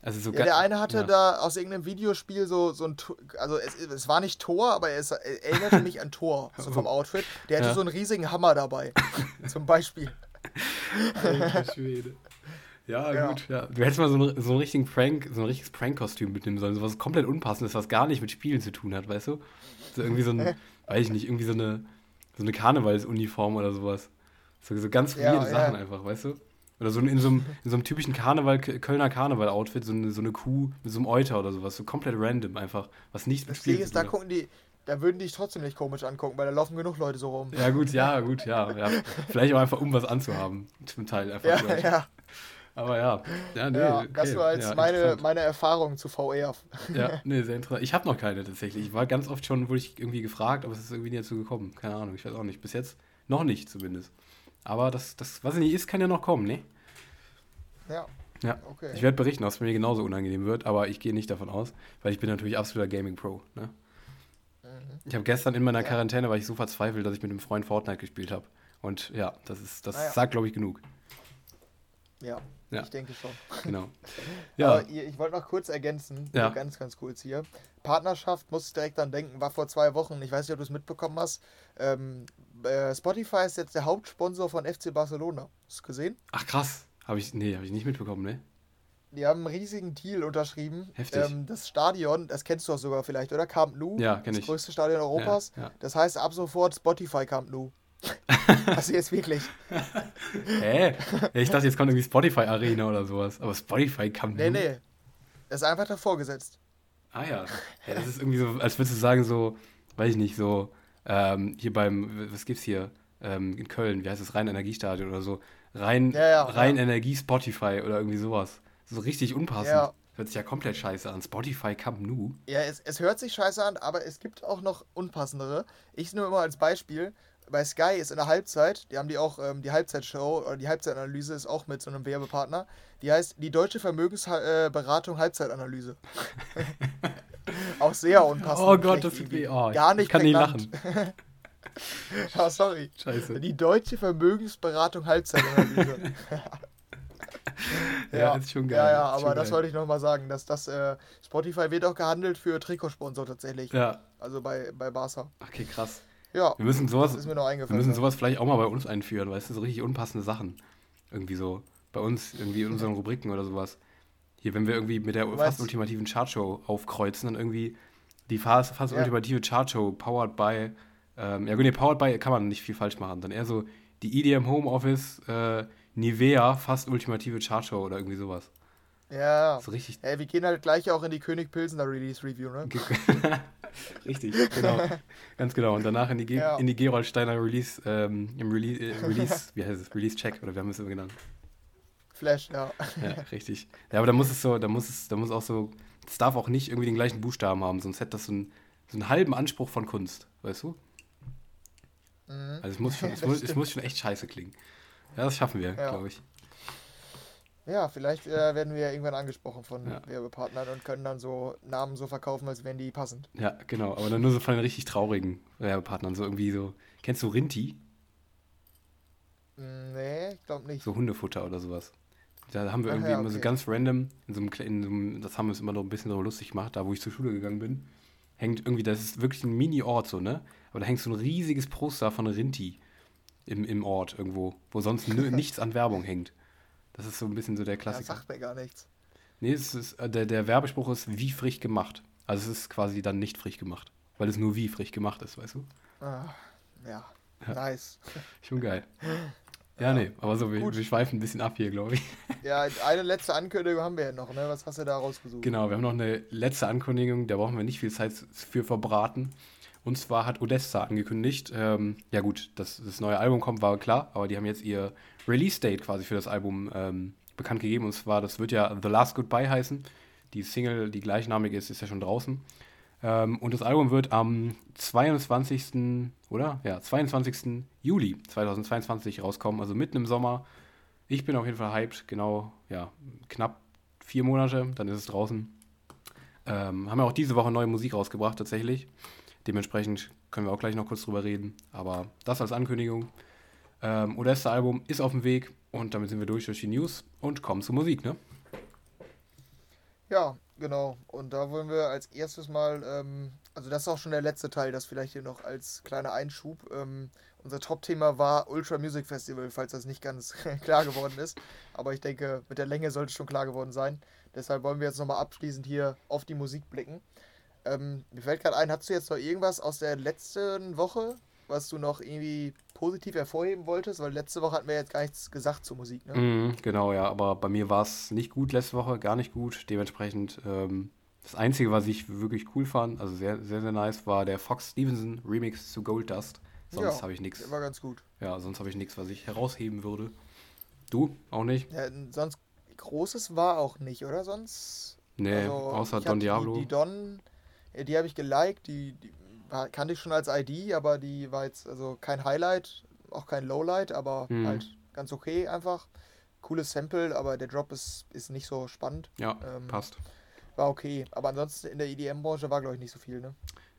Also so ja, der eine hatte ja. da aus irgendeinem Videospiel so, so ein, also es, es war nicht Tor, aber es erinnerte mich an Tor, so vom Outfit. Der hatte so einen riesigen Hammer dabei, zum Beispiel. Alter Schwede. Ja, ja, gut, ja. Du hättest mal so, einen, so einen richtigen Prank, so ein richtiges Prank-Kostüm mitnehmen sollen, so was komplett unpassendes, was gar nicht mit Spielen zu tun hat, weißt du? So irgendwie so ein, weiß ich nicht, irgendwie so eine, so eine Karnevalsuniform oder sowas. So, so ganz viele ja, Sachen ja. einfach, weißt du? Oder so in so einem, in so einem typischen Karneval, Kölner Karneval-Outfit, so eine, so eine Kuh mit so einem Euter oder sowas, so komplett random einfach, was nichts mit Spielen zu tun hat. Da gucken die, da würden die dich trotzdem nicht komisch angucken, weil da laufen genug Leute so rum. Ja, gut, ja, gut, ja. ja. Vielleicht auch einfach, um was anzuhaben, zum Teil einfach. Ja, ja. Aber ja, ja, nee, ja, okay. das war als ja, meine, meine Erfahrung zu VR. Ja, nee, sehr interessant. Ich habe noch keine tatsächlich. Ich war ganz oft schon, wurde ich irgendwie gefragt, aber es ist irgendwie nie dazu gekommen. Keine Ahnung, ich weiß auch nicht. Bis jetzt noch nicht zumindest. Aber das, das was nicht ist, kann ja noch kommen, ne? Ja. Ja, okay. Ich werde berichten, ob es mir genauso unangenehm wird, aber ich gehe nicht davon aus, weil ich bin natürlich absoluter Gaming-Pro. Ne? Mhm. Ich habe gestern in meiner Quarantäne, war ich so verzweifelt, dass ich mit einem Freund Fortnite gespielt habe. Und ja, das ist, das ah, ja. sagt, glaube ich, genug. Ja, ja. Ich denke schon. Genau. Ja. Aber ich wollte noch kurz ergänzen, ja. ganz, ganz kurz hier. Partnerschaft, muss ich direkt an denken, war vor zwei Wochen, ich weiß nicht, ob du es mitbekommen hast. Ähm, äh, Spotify ist jetzt der Hauptsponsor von FC Barcelona. Hast du gesehen? Ach krass. Habe ich, nee, habe ich nicht mitbekommen, ne? Die haben einen riesigen Deal unterschrieben. Heftig. Ähm, das Stadion, das kennst du auch sogar vielleicht, oder? Camp Nou. Ja, kenn ich. Das größte Stadion Europas. Ja. Das heißt ab sofort Spotify Camp Nou. Also jetzt wirklich. Hä? Ich dachte, jetzt kommt irgendwie Spotify Arena oder sowas. Aber Spotify kam Nee, nee. Das ist einfach davor gesetzt. Ah ja. ja. Das ist irgendwie so, als würdest du sagen, so, weiß ich nicht, so, ähm, hier beim, was gibt's hier? Ähm, in Köln, wie heißt das? Rhein-Energiestadion oder so. Rhein, ja, ja, Rhein ja. Energie Spotify oder irgendwie sowas. So richtig unpassend. Ja. Hört sich ja komplett scheiße an. Spotify Camp Nou. Ja, es, es hört sich scheiße an, aber es gibt auch noch unpassendere. Ich nur immer als Beispiel bei Sky ist in der Halbzeit, die haben die auch, ähm, die Halbzeitshow oder die Halbzeitanalyse ist auch mit so einem Werbepartner. Die heißt die Deutsche Vermögensberatung äh, Halbzeitanalyse. auch sehr unpassend. Oh Gott, das tut weh. Oh, Gar nicht ich kann prägnant. nicht lachen. oh, sorry. Scheiße. Die Deutsche Vermögensberatung Halbzeitanalyse. ja, ja, ist schon geil. Ja, ja, aber das geil. wollte ich nochmal sagen, dass das äh, Spotify wird auch gehandelt für Trikotsponsor tatsächlich. Ja. Also bei, bei Barca. Okay, krass. Ja, wir müssen sowas, ist mir noch Wir müssen sowas vielleicht auch mal bei uns einführen, weißt du, so richtig unpassende Sachen. Irgendwie so. Bei uns, irgendwie in unseren Rubriken oder sowas. Hier, wenn wir irgendwie mit der fast ultimativen Chartshow aufkreuzen, dann irgendwie die fast, fast ja. ultimative Chartshow powered by, ähm, ja gut, nee, powered by kann man nicht viel falsch machen. Dann eher so die EDM Homeoffice, äh, Nivea, fast ultimative Chartshow oder irgendwie sowas. Ja. So richtig. Ey, wir gehen halt gleich auch in die König Pilsener Release Review, ne? richtig, genau. Ganz genau. Und danach in die, Ge ja. in die Gerolsteiner Release, ähm, im Release, äh, Release, wie heißt es? Release Check, oder wie haben wir es immer genannt? Flash, ja. ja, richtig. Ja, aber da muss es so, da muss es, da muss auch so, es darf auch nicht irgendwie den gleichen Buchstaben haben, sonst hätte das so, ein, so einen halben Anspruch von Kunst, weißt du? Mhm. Also es muss schon, es, muss, es muss schon echt scheiße klingen. Ja, das schaffen wir, ja. glaube ich. Ja, vielleicht äh, werden wir irgendwann angesprochen von ja. Werbepartnern und können dann so Namen so verkaufen, als wären die passend. Ja, genau, aber dann nur so von den richtig traurigen Werbepartnern, so irgendwie so. Kennst du Rinti? Mm, nee, ich glaube nicht. So Hundefutter oder sowas. Da haben wir irgendwie ja, okay. immer so ganz random, in so, einem, in so einem, das haben wir uns immer noch ein bisschen so lustig gemacht, da wo ich zur Schule gegangen bin, hängt irgendwie, das ist wirklich ein Mini-Ort so, ne? Aber da hängt so ein riesiges Poster von Rinti im, im Ort irgendwo, wo sonst nichts an Werbung hängt. Das ist so ein bisschen so der Klassiker. Ja, sagt mir gar nichts. Nee, es ist, äh, der, der Werbespruch ist wie frisch gemacht. Also es ist quasi dann nicht frisch gemacht. Weil es nur wie frisch gemacht ist, weißt du? Ah, ja, ja. nice. Schon geil. Ja, ja, nee, aber so, wir, wir schweifen ein bisschen ab hier, glaube ich. Ja, eine letzte Ankündigung haben wir ja noch, ne? Was hast du da rausgesucht? Genau, wir haben noch eine letzte Ankündigung, da brauchen wir nicht viel Zeit für verbraten. Und zwar hat Odessa angekündigt, ähm, ja gut, dass das neue Album kommt, war klar, aber die haben jetzt ihr Release-Date quasi für das Album ähm, bekannt gegeben. Und zwar, das wird ja The Last Goodbye heißen. Die Single, die gleichnamig ist, ist ja schon draußen. Ähm, und das Album wird am 22. oder? Ja, 22. Juli 2022 rauskommen, also mitten im Sommer. Ich bin auf jeden Fall hyped, genau, ja, knapp vier Monate, dann ist es draußen. Ähm, haben ja auch diese Woche neue Musik rausgebracht, tatsächlich. Dementsprechend können wir auch gleich noch kurz drüber reden. Aber das als Ankündigung. Ähm, Odessa-Album ist auf dem Weg und damit sind wir durch durch die News und kommen zur Musik, ne? Ja, genau. Und da wollen wir als erstes mal, ähm, also das ist auch schon der letzte Teil, das vielleicht hier noch als kleiner Einschub. Ähm, unser Top-Thema war Ultra Music Festival, falls das nicht ganz klar geworden ist. Aber ich denke, mit der Länge sollte es schon klar geworden sein. Deshalb wollen wir jetzt nochmal abschließend hier auf die Musik blicken. Ähm, mir fällt gerade ein, hast du jetzt noch irgendwas aus der letzten Woche, was du noch irgendwie positiv hervorheben wolltest? Weil letzte Woche hatten wir jetzt gar nichts gesagt zur Musik, ne? Mm, genau, ja, aber bei mir war es nicht gut letzte Woche, gar nicht gut. Dementsprechend, ähm, das Einzige, was ich wirklich cool fand, also sehr, sehr, sehr nice, war der Fox Stevenson Remix zu Gold Dust. Sonst Ja, habe ich nichts. War ganz gut. Ja, sonst habe ich nichts, was ich herausheben würde. Du? Auch nicht? Ja, sonst Großes war auch nicht, oder? Sonst. Nee, Also, außer Don Diablo. Die, die Don, die habe ich geliked, die, die war, kannte ich schon als ID, aber die war jetzt also kein Highlight, auch kein Lowlight, aber Mhm. halt ganz okay einfach. Cooles Sample, aber der Drop ist, ist nicht so spannend. ja, ähm, passt. War okay. Aber ansonsten in der EDM-Branche war, glaube ich, nicht so viel, ne?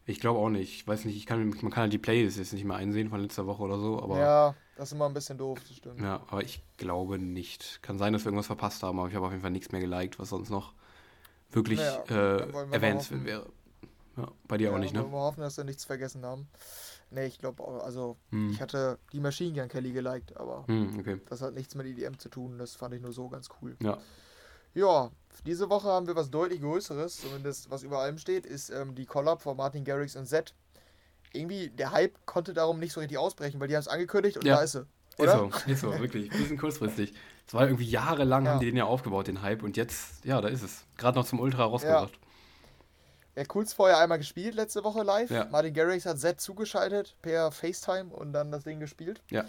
Ich glaube auch nicht. Ich weiß nicht, ich kann, man kann halt die Playlist jetzt nicht mehr einsehen von letzter Woche oder so, aber ja. ja, das ist immer ein bisschen doof, das stimmt. aber ich glaube nicht. Kann sein, dass wir irgendwas verpasst haben, aber ich habe auf jeden Fall nichts mehr geliked, was sonst noch wirklich Naja, äh, erwähnenswert wäre. Ja, bei dir auch Ja, nicht, wollen ne? Wir hoffen, dass wir nichts vergessen haben. Ne, ich glaube, also Hm. ich hatte die Machine Gun Kelly geliked, aber Hm, okay. das hat nichts mit EDM zu tun. Das fand ich nur so ganz cool. Ja. Ja, diese Woche haben wir was deutlich Größeres, zumindest was über allem steht, ist ähm, die Collab von Martin Garrix und Z. Irgendwie, der Hype konnte darum nicht so richtig ausbrechen, weil die haben es angekündigt und Ja. da ist sie. Ist Oder? so, ist so, wirklich. Bisschen kurzfristig. Es war irgendwie jahrelang, Ja. haben die den ja aufgebaut, den Hype, und jetzt, ja, da ist es. Gerade noch zum Ultra rausgebracht. Ja, kurz vorher einmal gespielt, letzte Woche live. Ja. Martin Garrix hat Z zugeschaltet per FaceTime und dann das Ding gespielt. Ja.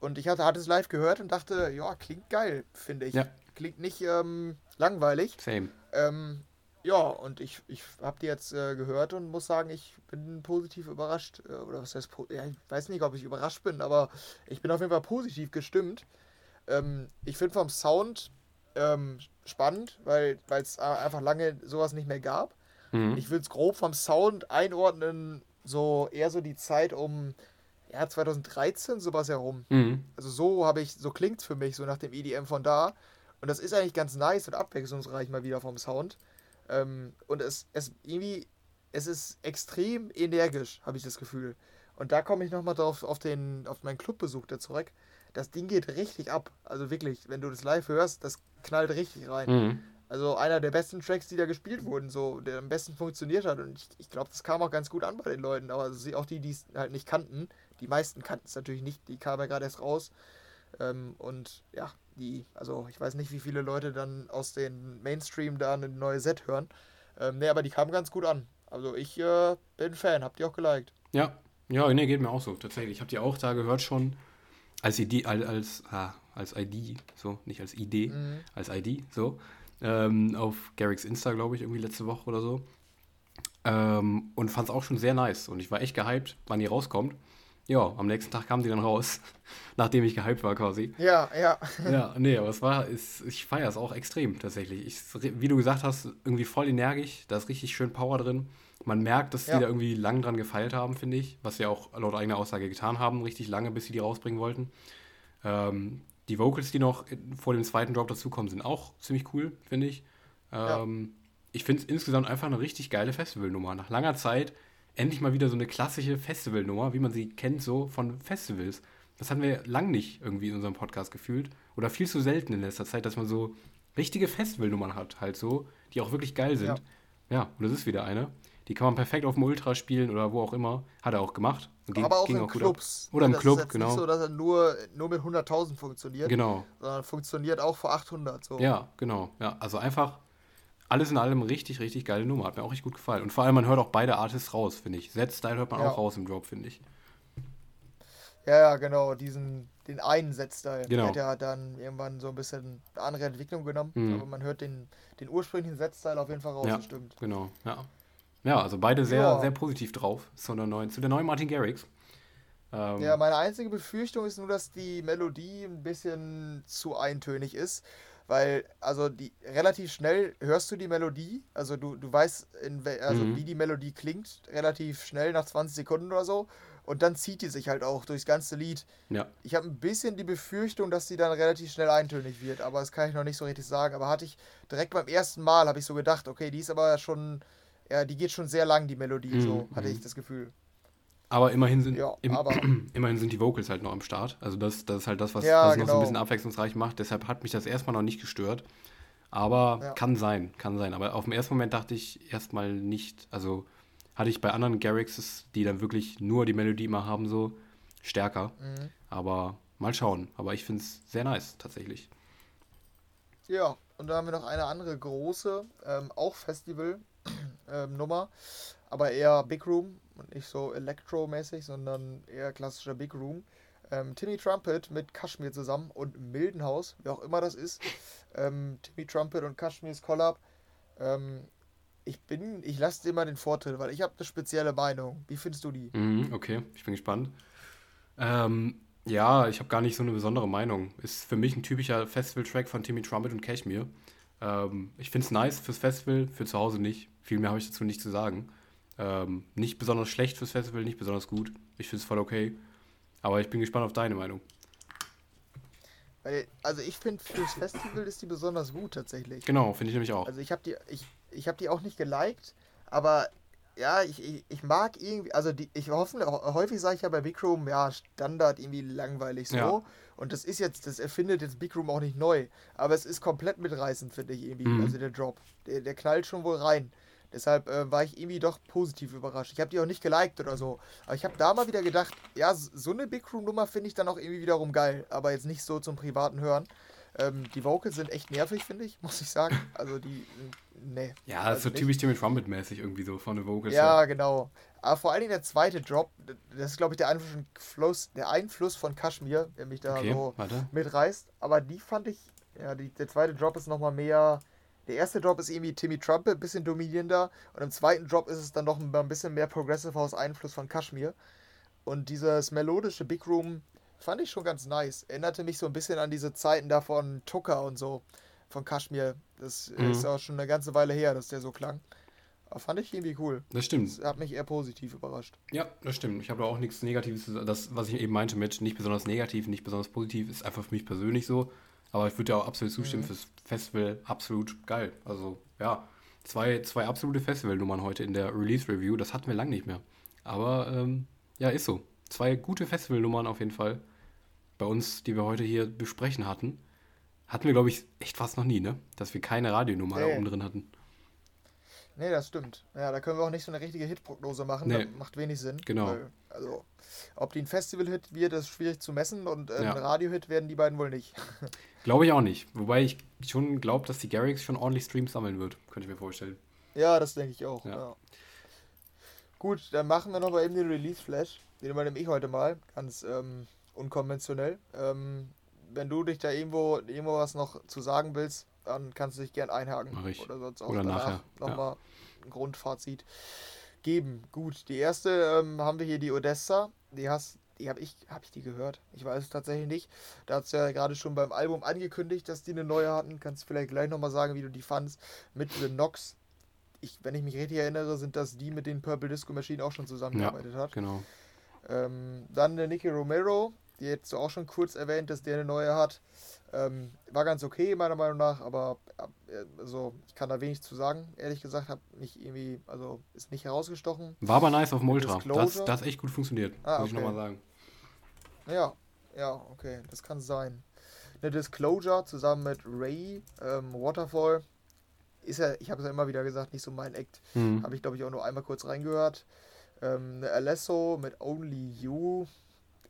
Und ich hatte, hatte es live gehört und dachte, ja, klingt geil, finde ich. Ja. Klingt nicht ähm, langweilig. Same. Ähm, ja, und ich, ich habe die jetzt äh, gehört und muss sagen, ich bin positiv überrascht. Äh, oder was heißt, ja, ich weiß nicht, ob ich überrascht bin, aber ich bin auf jeden Fall positiv gestimmt. Ähm, ich finde vom Sound ähm, spannend, weil es einfach lange sowas nicht mehr gab. Mhm. Ich will es grob vom Sound einordnen, so eher so die Zeit um ja, 2013, sowas herum. Mhm. Also so habe ich, so klingt für mich, so nach dem EDM von da. Und das ist eigentlich ganz nice und abwechslungsreich mal wieder vom Sound. Ähm, und es, es irgendwie, es ist extrem energisch, habe ich das Gefühl. Und da komme ich nochmal drauf auf den, auf meinen Clubbesuch da zurück. Das Ding geht richtig ab. Also wirklich, wenn du das live hörst, das knallt richtig rein. Mhm. Also einer der besten Tracks, die da gespielt wurden, so, der am besten funktioniert hat. Und ich, ich glaube, das kam auch ganz gut an bei den Leuten. Aber sie- auch die, die es halt nicht kannten, die meisten kannten es natürlich nicht, die kamen ja gerade erst raus. Ähm, und ja, die, also ich weiß nicht, wie viele Leute dann aus dem Mainstream da eine neue Set hören. Ähm, nee, aber die kamen ganz gut an. Also ich äh, bin Fan, habt ihr auch geliked. Ja, ja, nee, geht mir auch so, tatsächlich. Ich habe die auch da gehört schon als ID, als, als, ah, als ID, so, nicht als ID, Mhm. als ID, so. Ähm, auf Garrix Insta, glaube ich, irgendwie letzte Woche oder so. Ähm, und fand es auch schon sehr nice. Und ich war echt gehypt, wann die rauskommt. Ja, am nächsten Tag kam die dann raus, nachdem ich gehypt war quasi. Ja, ja. Ja, nee, aber es war, ist, ich feiere es auch extrem tatsächlich. Ich, wie du gesagt hast, irgendwie voll energisch, da ist richtig schön Power drin. Man merkt, dass die Ja. da irgendwie lang dran gefeilt haben, finde ich, was sie auch laut eigener Aussage getan haben, richtig lange, bis sie die rausbringen wollten. Ähm, die Vocals, die noch vor dem zweiten Drop dazukommen, sind auch ziemlich cool, finde ich. Ja. Ähm, Ich finde es insgesamt einfach eine richtig geile Festivalnummer. Nach langer Zeit endlich mal wieder so eine klassische Festivalnummer, wie man sie kennt, so von Festivals. Das hatten wir lang nicht irgendwie in unserem Podcast gefühlt. Oder viel zu selten in letzter Zeit, dass man so richtige Festivalnummern hat, halt so, die auch wirklich geil sind. Ja, und das ist wieder eine. Die kann man perfekt auf dem Ultra spielen oder wo auch immer. Hat er auch gemacht. Ging- aber auch in ab. Clubs. Oder im das Club, ist jetzt genau. nicht so, dass er nur, nur mit 100.000 funktioniert, Genau. sondern funktioniert auch vor 800. So. Ja, genau. Ja, also einfach alles in allem richtig, richtig geile Nummer. Hat mir auch richtig gut gefallen. Und vor allem, man hört auch beide Artists raus, finde ich. Set-Style hört man Ja. auch raus im Drop, finde ich. Ja, ja, genau, diesen, den einen Setzteil. Genau. Der hat ja dann irgendwann so ein bisschen eine andere Entwicklung genommen, Mhm. aber man hört den, den ursprünglichen Setzteil auf jeden Fall raus, Ja. das stimmt. Genau, ja. Ja, also beide sehr, Ja. sehr positiv drauf zu der neuen, zu der neuen Martin Garrix. Ähm, Ja, meine einzige Befürchtung ist nur, dass die Melodie ein bisschen zu eintönig ist, weil, also die relativ schnell hörst du die Melodie, also du, du weißt, in, also Mhm. wie die Melodie klingt, relativ schnell nach 20 Sekunden oder so. Und dann zieht die sich halt auch durchs ganze Lied. Ja. Ich habe ein bisschen die Befürchtung, dass die dann relativ schnell eintönig wird, aber das kann ich noch nicht so richtig sagen. Aber hatte ich direkt beim ersten Mal, habe ich so gedacht, okay, die ist aber schon, ja, die geht schon sehr lang, die Melodie, Mhm, so hatte mhm. ich das Gefühl. Aber immerhin sind, Ja, im, aber- immerhin sind die Vocals halt noch am Start. Also das, das ist halt das, was, Ja, was es noch so ein genau. bisschen abwechslungsreich macht. Deshalb hat mich das erstmal noch nicht gestört. Aber Ja. kann sein, kann sein. Aber auf den ersten Moment dachte ich erstmal nicht, also hatte ich bei anderen Garrixes, die dann wirklich nur die Melodie immer haben, so stärker. Mhm. Aber mal schauen. Aber ich finde es sehr nice, tatsächlich. Ja, und dann haben wir noch eine andere große, ähm, auch Festival-Nummer, aber eher Big Room und nicht so Electro-mäßig, sondern eher klassischer Big Room. Ähm, Timmy Trumpet mit Kashmir zusammen und Mildenhaus, wie auch immer das ist. Ähm, Timmy Trumpet und Kashmirs Collab. Ähm, ich bin, ich lasse dir mal den Vortritt, weil ich habe eine spezielle Meinung. Wie findest du die? Mhm, okay, ich bin gespannt. Ähm, ja, ich habe gar nicht so eine besondere Meinung. Ist für mich ein typischer Festival-Track von Timmy Trumpet und Cashmere. Ähm, ich finde es nice fürs Festival, für zu Hause nicht. Viel mehr habe ich dazu nicht zu sagen. Ähm, nicht besonders schlecht fürs Festival, nicht besonders gut. Ich finde es voll okay. Aber ich bin gespannt auf deine Meinung. Also ich finde, fürs Festival ist die besonders gut tatsächlich. Genau, finde ich nämlich auch. Also ich habe die, ich, ich hab die auch nicht geliked, aber ja, ich, ich, ich mag irgendwie, also die, ich hoffe, häufig sage ich ja bei Big Room, ja, Standard irgendwie langweilig so. Ja. Und das ist jetzt, das erfindet jetzt Big Room auch nicht neu. Aber es ist komplett mitreißend, finde ich irgendwie. Mhm. Also der Drop. Der, der knallt schon wohl rein. Deshalb äh, war ich irgendwie doch positiv überrascht. Ich habe die auch nicht geliked oder so. Aber ich habe da mal wieder gedacht, ja, so eine Big Room-Nummer finde ich dann auch irgendwie wiederum geil. Aber jetzt nicht so zum privaten Hören. Ähm, die Vocals sind echt nervig, finde ich, muss ich sagen. Also die, nee. ja, also so nicht. typisch Timmy Trumpet-mäßig irgendwie so von den Vocals. Ja, her. genau. Aber vor allen Dingen der zweite Drop, das ist, glaube ich, der Einfluss, der Einfluss von Kashmir, der mich da Okay, so warte. mitreißt. Aber die fand ich, ja, die, der zweite Drop ist nochmal mehr. Der erste Drop ist irgendwie Timmy Trumpet, ein bisschen dominierender. Und im zweiten Drop ist es dann noch ein bisschen mehr Progressive House Einfluss von Kashmir. Und dieses melodische Big Room fand ich schon ganz nice. Erinnerte mich so ein bisschen an diese Zeiten da von Tucker und so, von Kashmir. Das Mhm. ist auch schon eine ganze Weile her, dass der so klang. Aber fand ich irgendwie cool. Das stimmt. Das hat mich eher positiv überrascht. Ja, das stimmt. Ich habe da auch nichts Negatives zu sagen. Das, was ich eben meinte mit nicht besonders negativ, nicht besonders positiv, ist einfach für mich persönlich so. Aber ich würde ja auch absolut zustimmen, Mhm. fürs Festival absolut geil. Also, ja, zwei, zwei absolute Festivalnummern heute in der Release-Review. Das hatten wir lange nicht mehr. Aber, ähm, ja, ist so. Zwei gute Festivalnummern auf jeden Fall. Bei uns, die wir heute hier besprechen hatten. Hatten wir, glaube ich, echt fast noch nie, ne? Dass wir keine Radionummer da Nee. oben drin hatten. Nee, das stimmt. Ja, da können wir auch nicht so eine richtige Hitprognose machen. Nee. Das macht wenig Sinn. Genau. Weil, also, ob die ein Festival-Hit wird, ist schwierig zu messen und äh, Ja. ein Radio-Hit werden die beiden wohl nicht. Glaube ich auch nicht. Wobei ich schon glaube, dass die Garrix schon ordentlich Streams sammeln wird. Könnte ich mir vorstellen. ja, das denke ich auch. Ja. Ja. Gut, dann machen wir noch mal eben den Release-Flash. Den übernehme ich heute mal. Ganz ähm, unkonventionell. Ähm, wenn du dich da irgendwo, irgendwo was noch zu sagen willst, dann kannst du dich gern einhaken. Mach ich. Oder sonst auch Oder danach nachher, ja. nochmal ein Grundfazit geben. Gut, die erste ähm, haben wir hier die Odessa. Die hast, die habe ich, habe ich die gehört? Ich weiß es tatsächlich nicht. Da hat es ja gerade schon beim Album angekündigt, dass die eine neue hatten. Kannst du vielleicht gleich nochmal sagen, wie du die fandst. Mit The Nox. Ich, wenn ich mich richtig erinnere, sind das die, mit denen Purple Disco Machine auch schon zusammengearbeitet hat. Genau. Ähm, dann der Nicky Romero, die jetzt auch schon kurz erwähnt, dass der eine neue hat. Ähm, war ganz okay, meiner Meinung nach, aber äh, also, ich kann da wenig zu sagen, ehrlich gesagt. Hab mich irgendwie, also ist nicht herausgestochen. War aber nice auf dem Ultra. Das, das hat echt gut funktioniert. Ah, muss ich okay. nochmal sagen. Ja, ja, okay, das kann sein. Eine Disclosure zusammen mit Ray, ähm, Waterfall. Ist ja, ich habe es ja immer wieder gesagt, nicht so mein Act. Mhm. Habe ich, glaube ich, auch nur einmal kurz reingehört. Ähm, eine Alesso mit Only You.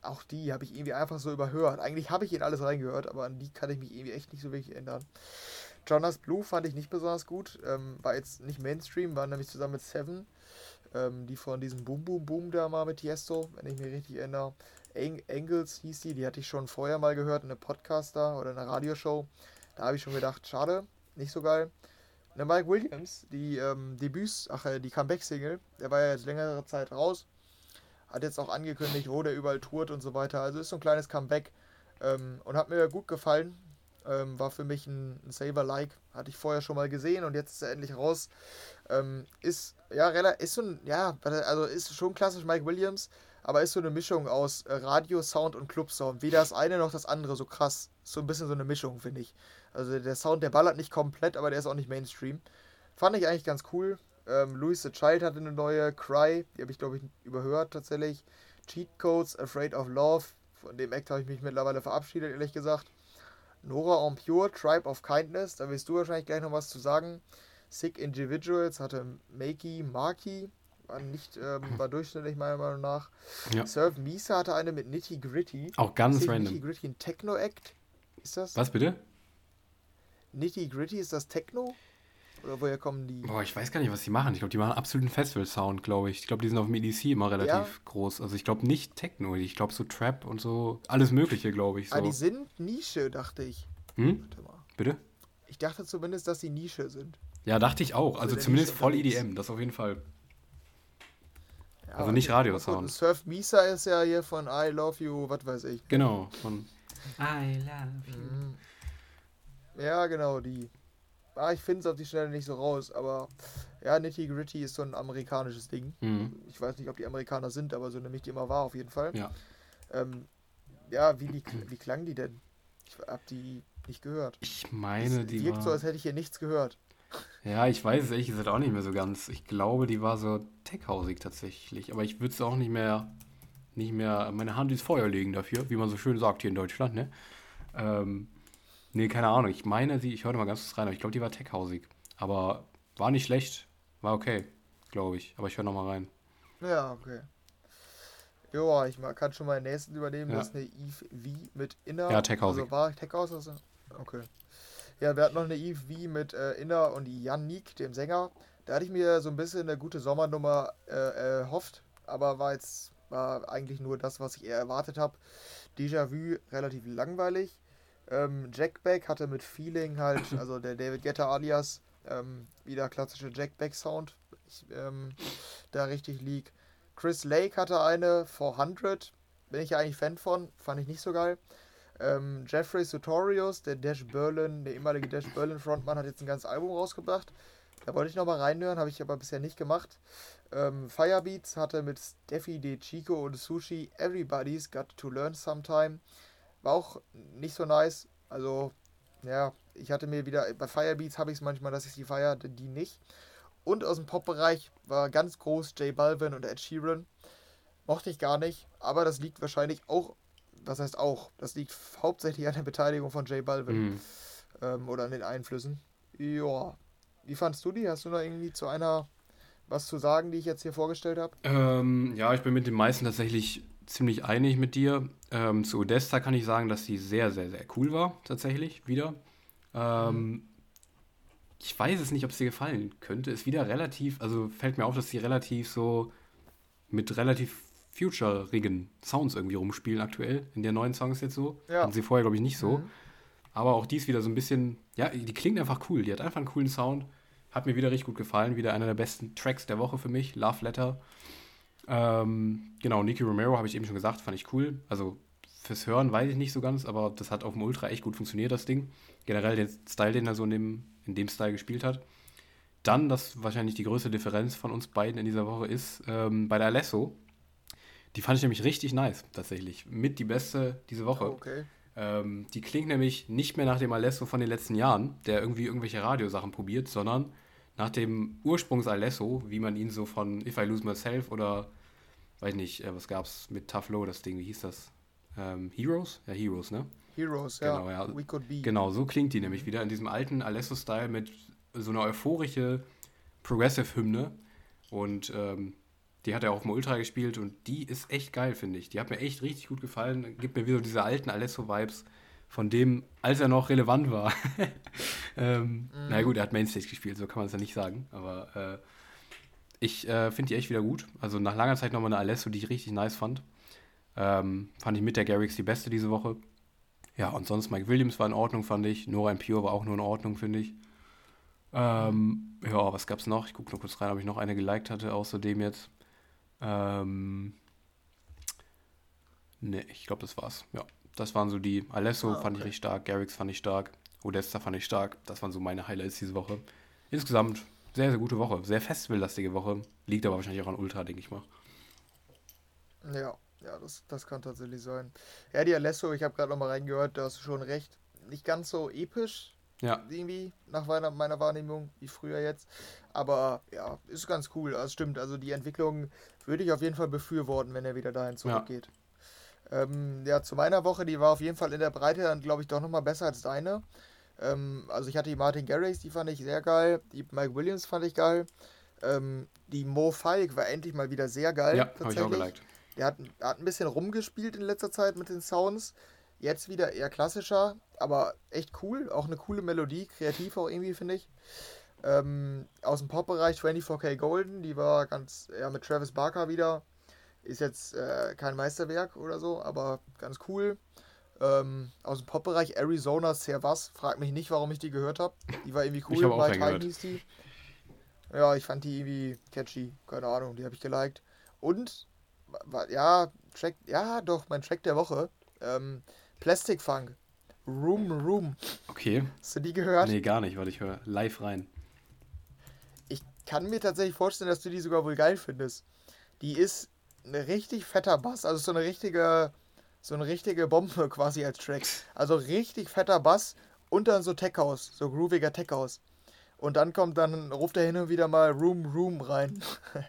Auch die habe ich irgendwie einfach so überhört. Eigentlich habe ich in alles reingehört, aber an die kann ich mich irgendwie echt nicht so wirklich erinnern. Jonas Blue fand ich nicht besonders gut. Ähm, war jetzt nicht Mainstream, war nämlich zusammen mit Seven. Ähm, die von diesem Boom Boom Boom da mal mit Tiesto, wenn ich mich richtig erinnere. Ang Angles hieß die, die hatte ich schon vorher mal gehört in einem Podcaster oder in einer Radioshow. Da habe ich schon gedacht, schade, nicht so geil. Eine Mike Williams, die ähm, Debüts, ach, äh, die Comeback-Single, der war ja jetzt längere Zeit raus. Hat jetzt auch angekündigt, wo der überall tourt und so weiter. Also ist so ein kleines Comeback ähm, und hat mir gut gefallen. Ähm, war für mich ein, ein Saver-like. Hatte ich vorher schon mal gesehen und jetzt ist er endlich raus. Ähm, ist, ja, ist so ein, ja, also ist schon klassisch Mike Williams, aber ist so eine Mischung aus äh, Radio-Sound und Club-Sound. Weder das eine noch das andere so krass. So ein bisschen so eine Mischung, finde ich. Also der Sound, der ballert nicht komplett, aber der ist auch nicht Mainstream. Fand ich eigentlich ganz cool. Ähm, Louis the Child hatte eine neue, Cry, die habe ich glaube ich überhört tatsächlich. Cheat Codes, Afraid of Love, von dem Act habe ich mich mittlerweile verabschiedet, ehrlich gesagt. Nora on Pure, Tribe of Kindness, da wirst du wahrscheinlich gleich noch was zu sagen. Sick Individuals hatte Makey, Marky, war nicht, ähm, war durchschnittlich meiner Meinung nach. Ja. Serve Misa hatte eine mit Nitty Gritty. Auch ganz random. Nitty Gritty ein Techno-Act? Ist das? Was bitte? Nitty Gritty, ist das Techno? Oder woher kommen die? Boah, ich weiß gar nicht, was die machen. Ich glaube, die machen absoluten Festival-Sound, glaube ich. Ich glaube, die sind auf dem EDC immer relativ ja. groß. Also ich glaube nicht Techno, ich glaube so Trap und so alles Mögliche, glaube ich. Ah, so. Ah, die sind Nische, dachte ich. Hm? Warte mal. Bitte? Ich dachte zumindest, dass die Nische sind. Ja, dachte ich auch. Also, also zumindest voll EDM, das auf jeden Fall. Ja, also nicht Radio-Sound. Surf Misa ist ja hier von I Love You, was weiß ich. Genau, von I Love You. Mhm. Ja, genau, die ah, ich finde es auf die Schnelle nicht so raus, aber ja, Nitty Gritty ist so ein amerikanisches Ding. Mhm. Ich weiß nicht, ob die Amerikaner sind, aber so nämlich die immer war auf jeden Fall. Ja, ähm, ja wie, die, wie klang die denn? Ich habe die nicht gehört. Ich meine, die wirkt war... so, als hätte ich hier nichts gehört. Ja, ich weiß es ehrlich gesagt auch nicht mehr so ganz. Ich glaube, die war so techhausig tatsächlich. Aber ich würde es auch nicht mehr, nicht mehr meine Hand ins Feuer legen dafür, wie man so schön sagt hier in Deutschland, ne? Ähm, Nee, keine Ahnung. Ich meine, sie, ich hörte mal ganz kurz rein, aber ich glaube, die war techhausig. Aber war nicht schlecht. War okay, glaube ich. Aber ich höre nochmal rein. Ja, okay. Joa, ich kann schon mal den nächsten übernehmen. Ja. Das ist eine Eve V mit Inner. Ja, techhausig. Also war Techhaus? Also? Okay. Ja, wir hatten noch eine Eve V mit äh, Inner und Yannick, dem Sänger. Da hatte ich mir so ein bisschen eine gute Sommernummer äh, erhofft, aber war jetzt war eigentlich nur das, was ich eher erwartet habe. Déjà-vu relativ langweilig. Ähm, Jack Beck hatte mit Feeling halt, also der David Guetta alias, ähm, wieder klassische Jack Beck Sound, ich ähm, da richtig lieg. Chris Lake hatte eine 400, bin ich ja eigentlich Fan von, fand ich nicht so geil. Ähm, Jeffrey Sutorius, der Dash Berlin, der ehemalige Dash Berlin Frontmann, hat jetzt ein ganzes Album rausgebracht. Da wollte ich nochmal reinhören, habe ich aber bisher nicht gemacht. Ähm, Firebeats hatte mit Steffi De Chico und Sushi Everybody's Got to Learn Sometime war auch nicht so nice. Also, ja, ich hatte mir wieder, bei Firebeats habe ich es manchmal, dass ich sie feiere, die nicht. Und aus dem Pop-Bereich war ganz groß J Balvin und Ed Sheeran. Mochte ich gar nicht, aber das liegt wahrscheinlich auch, was heißt auch, das liegt hauptsächlich an der Beteiligung von J Balvin mhm. ähm, oder an den Einflüssen. Ja, wie fandst du die? Hast du da irgendwie zu einer was zu sagen, die ich jetzt hier vorgestellt habe? Ähm, ja, ich bin mit den meisten tatsächlich ziemlich einig mit dir. Ähm, zu Odessa kann ich sagen, dass sie sehr, sehr, sehr cool war, tatsächlich, wieder. Ähm. Ich weiß es nicht, ob es dir gefallen könnte. Ist wieder relativ, also fällt mir auf, dass sie relativ so mit relativ future-rigen Sounds irgendwie rumspielen aktuell. In der neuen Songs jetzt so. Ja. Und sie vorher, glaube ich, nicht so. Mhm. Aber auch die ist wieder so ein bisschen, ja, die klingt einfach cool. Die hat einfach einen coolen Sound. Hat mir wieder richtig gut gefallen. Wieder einer der besten Tracks der Woche für mich. Love Letter. Ähm, genau, Nicky Romero habe ich eben schon gesagt, fand ich cool. Also fürs Hören weiß ich nicht so ganz, aber das hat auf dem Ultra echt gut funktioniert, das Ding. Generell der Style, den er so in dem, in dem Style gespielt hat. Dann, das wahrscheinlich die größte Differenz von uns beiden in dieser Woche ist, ähm, bei der Alesso. Die fand ich nämlich richtig nice, tatsächlich. Mit die beste diese Woche. Oh, okay. Ähm, die klingt nämlich nicht mehr nach dem Alesso von den letzten Jahren, der irgendwie irgendwelche Radiosachen probiert, sondern nach dem Ursprungs-Alesso, wie man ihn so von If I Lose Myself oder weiß nicht, äh, was gab's mit Tough Low, das Ding, wie hieß das? Ähm, Heroes? Ja, Heroes, ne? Heroes, genau, ja. We could be. Genau, so klingt die nämlich wieder in diesem alten Alesso-Style mit so einer euphorische Progressive-Hymne. Und ähm, die hat er auch im Ultra gespielt und die ist echt geil, finde ich. Die hat mir echt richtig gut gefallen. Gibt mir wieder diese alten Alesso-Vibes von dem, als er noch relevant war. ähm, mhm. Na gut, er hat Mainstage gespielt, so kann man es ja nicht sagen. Aber äh, ich äh, finde die echt wieder gut. Also nach langer Zeit nochmal eine Alesso, die ich richtig nice fand. Ähm, fand ich mit der Garrix die beste diese Woche. Ja, und sonst Mike Williams war in Ordnung, fand ich. Nora Pure war auch nur in Ordnung, finde ich. Ähm, ja, was gab's noch? Ich gucke nur kurz rein, ob ich noch eine geliked hatte, außerdem jetzt. Ähm, ne, ich glaube, das war's. Ja, das waren so die. Alesso ah, okay. fand ich richtig stark, Garrix fand ich stark. Odessa fand ich stark. Das waren so meine Highlights diese Woche. Insgesamt sehr, sehr gute Woche. Sehr festivallastige Woche. Liegt aber wahrscheinlich auch an Ultra, denke ich mal. Ja, ja, das, das kann tatsächlich sein. Ja, die Alesso, ich habe gerade nochmal reingehört, da hast du schon recht. Nicht ganz so episch, Ja, irgendwie, nach meiner, meiner Wahrnehmung, wie früher jetzt. Aber ja, ist ganz cool. Also stimmt, also die Entwicklung würde ich auf jeden Fall befürworten, wenn er wieder dahin zurückgeht. Ähm, ja, zu meiner Woche, die war auf jeden Fall in der Breite dann, glaube ich, doch nochmal besser als deine. Ähm, also ich hatte die Martin Garrix, die fand ich sehr geil. Die Mike Williams fand ich geil. Ähm, die Mo Falk war endlich mal wieder sehr geil. ja habe ich auch geliked. Der hat, hat ein bisschen rumgespielt in letzter Zeit mit den Sounds. Jetzt wieder eher klassischer, aber echt cool. Auch eine coole Melodie, kreativ auch irgendwie, finde ich. Ähm, aus dem Pop-Bereich 24K Golden, die war ganz, ja, mit Travis Barker wieder. Ist jetzt äh, kein Meisterwerk oder so, aber ganz cool. Ähm, aus dem Pop-Bereich Arizona Servas, frag mich nicht, warum ich die gehört habe. Die war irgendwie cool. Reingehört. Time hieß die. Ja, ich fand die irgendwie catchy. Keine Ahnung, die habe ich geliked. Und, ja, Track, ja, doch, mein Track der Woche. Ähm, Plastic Funk. Room, Room. Okay. Hast du die gehört? Nee, gar nicht, weil ich höre live rein. Ich kann mir tatsächlich vorstellen, dass du die sogar wohl geil findest. Die ist ein richtig fetter Bass, also so eine richtige, so eine richtige Bombe quasi als Track. Also richtig fetter Bass und dann so Tech House, so grooviger Tech House. Und dann kommt dann, ruft er hin und wieder mal Room, Room rein.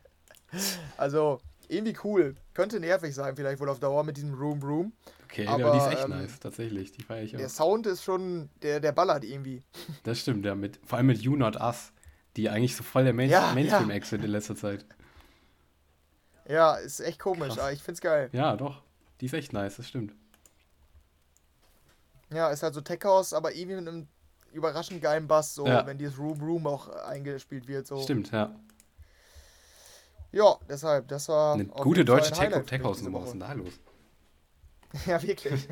also irgendwie cool. Könnte nervig sein, vielleicht wohl auf Dauer mit diesem Room, Room. Okay, Aber, aber die ist echt ähm, nice, tatsächlich. Die feiere ich Der auch. Sound ist schon, der, der ballert irgendwie. Das stimmt, ja. Mit, vor allem mit You Not Us, die eigentlich so voll der Main Ja, Mainstream-Act sind in letzter Zeit. Ja, ist echt komisch, Krass. aber ich find's geil. Ja, doch. Die ist echt nice, das stimmt. Ja, ist halt so Tech House, aber irgendwie mit einem überraschend geilen Bass, so Ja. wenn dieses Room Room auch eingespielt wird. So. Stimmt, ja. Ja, deshalb, das war. Eine gute deutsche für mich Tech-House-Nummer. diese Was ist denn da los? Ja, wirklich.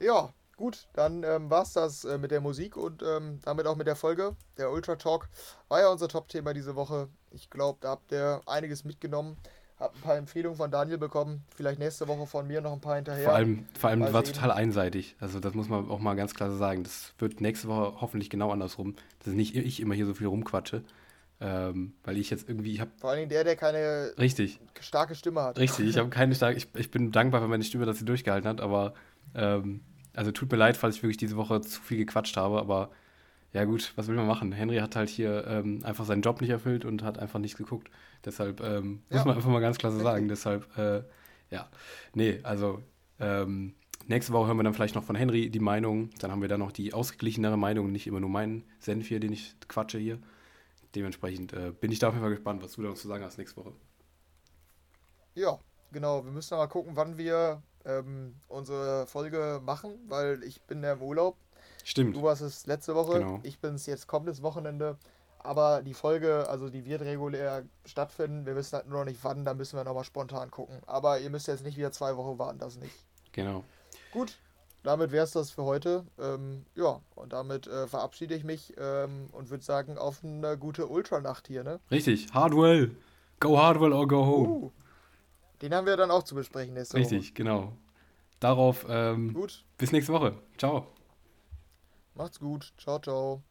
ja, gut, dann ähm, war's das äh, mit der Musik und ähm, damit auch mit der Folge. Der Ultra Talk war ja unser Top-Thema diese Woche. Ich glaube, da habt ihr einiges mitgenommen. Habt ein paar Empfehlungen von Daniel bekommen. Vielleicht nächste Woche von mir noch ein paar hinterher. Vor allem, vor allem war sehen. total einseitig. Also das muss man auch mal ganz klar sagen. Das wird nächste Woche hoffentlich genau andersrum. Dass nicht ich immer hier so viel rumquatsche. Ähm, weil ich jetzt irgendwie, ich habe Vor Dingen der, der keine richtig, starke Stimme hat. richtig, ich habe keine starke, ich, ich bin dankbar für meine Stimme, dass sie durchgehalten hat, aber ähm, also tut mir leid, falls ich wirklich diese Woche zu viel gequatscht habe, aber ja gut, was will man machen? Henry hat halt hier ähm, einfach seinen Job nicht erfüllt und hat einfach nicht geguckt. Deshalb ähm, muss Ja. man einfach mal ganz klar so sagen. Deshalb, äh, ja, nee, also ähm, nächste Woche hören wir dann vielleicht noch von Henry die Meinung. Dann haben wir dann noch die ausgeglichenere Meinung, nicht immer nur meinen Senf hier, den ich quatsche hier. Dementsprechend äh, bin ich da auf jeden Fall gespannt, was du da noch zu sagen hast nächste Woche. Ja, genau. Wir müssen noch mal gucken, wann wir ähm, unsere Folge machen, weil ich bin ja im Urlaub. Stimmt. Du warst es letzte Woche, Genau. ich bin es jetzt kommendes Wochenende. Aber die Folge, also die wird regulär stattfinden. Wir wissen halt nur noch nicht wann, da müssen wir nochmal spontan gucken. Aber ihr müsst jetzt nicht wieder zwei Wochen warten, das nicht. Genau. Gut, damit wäre es das für heute. Ähm, ja, und damit äh, verabschiede ich mich ähm, und würde sagen, auf eine gute Ultranacht hier, ne? Richtig. Hardwell. Go Hardwell or go home. Uh, den haben wir dann auch zu besprechen nächste Richtig, genau. Darauf Woche. ähm, Gut, bis nächste Woche. Ciao. Macht's gut. Ciao, ciao.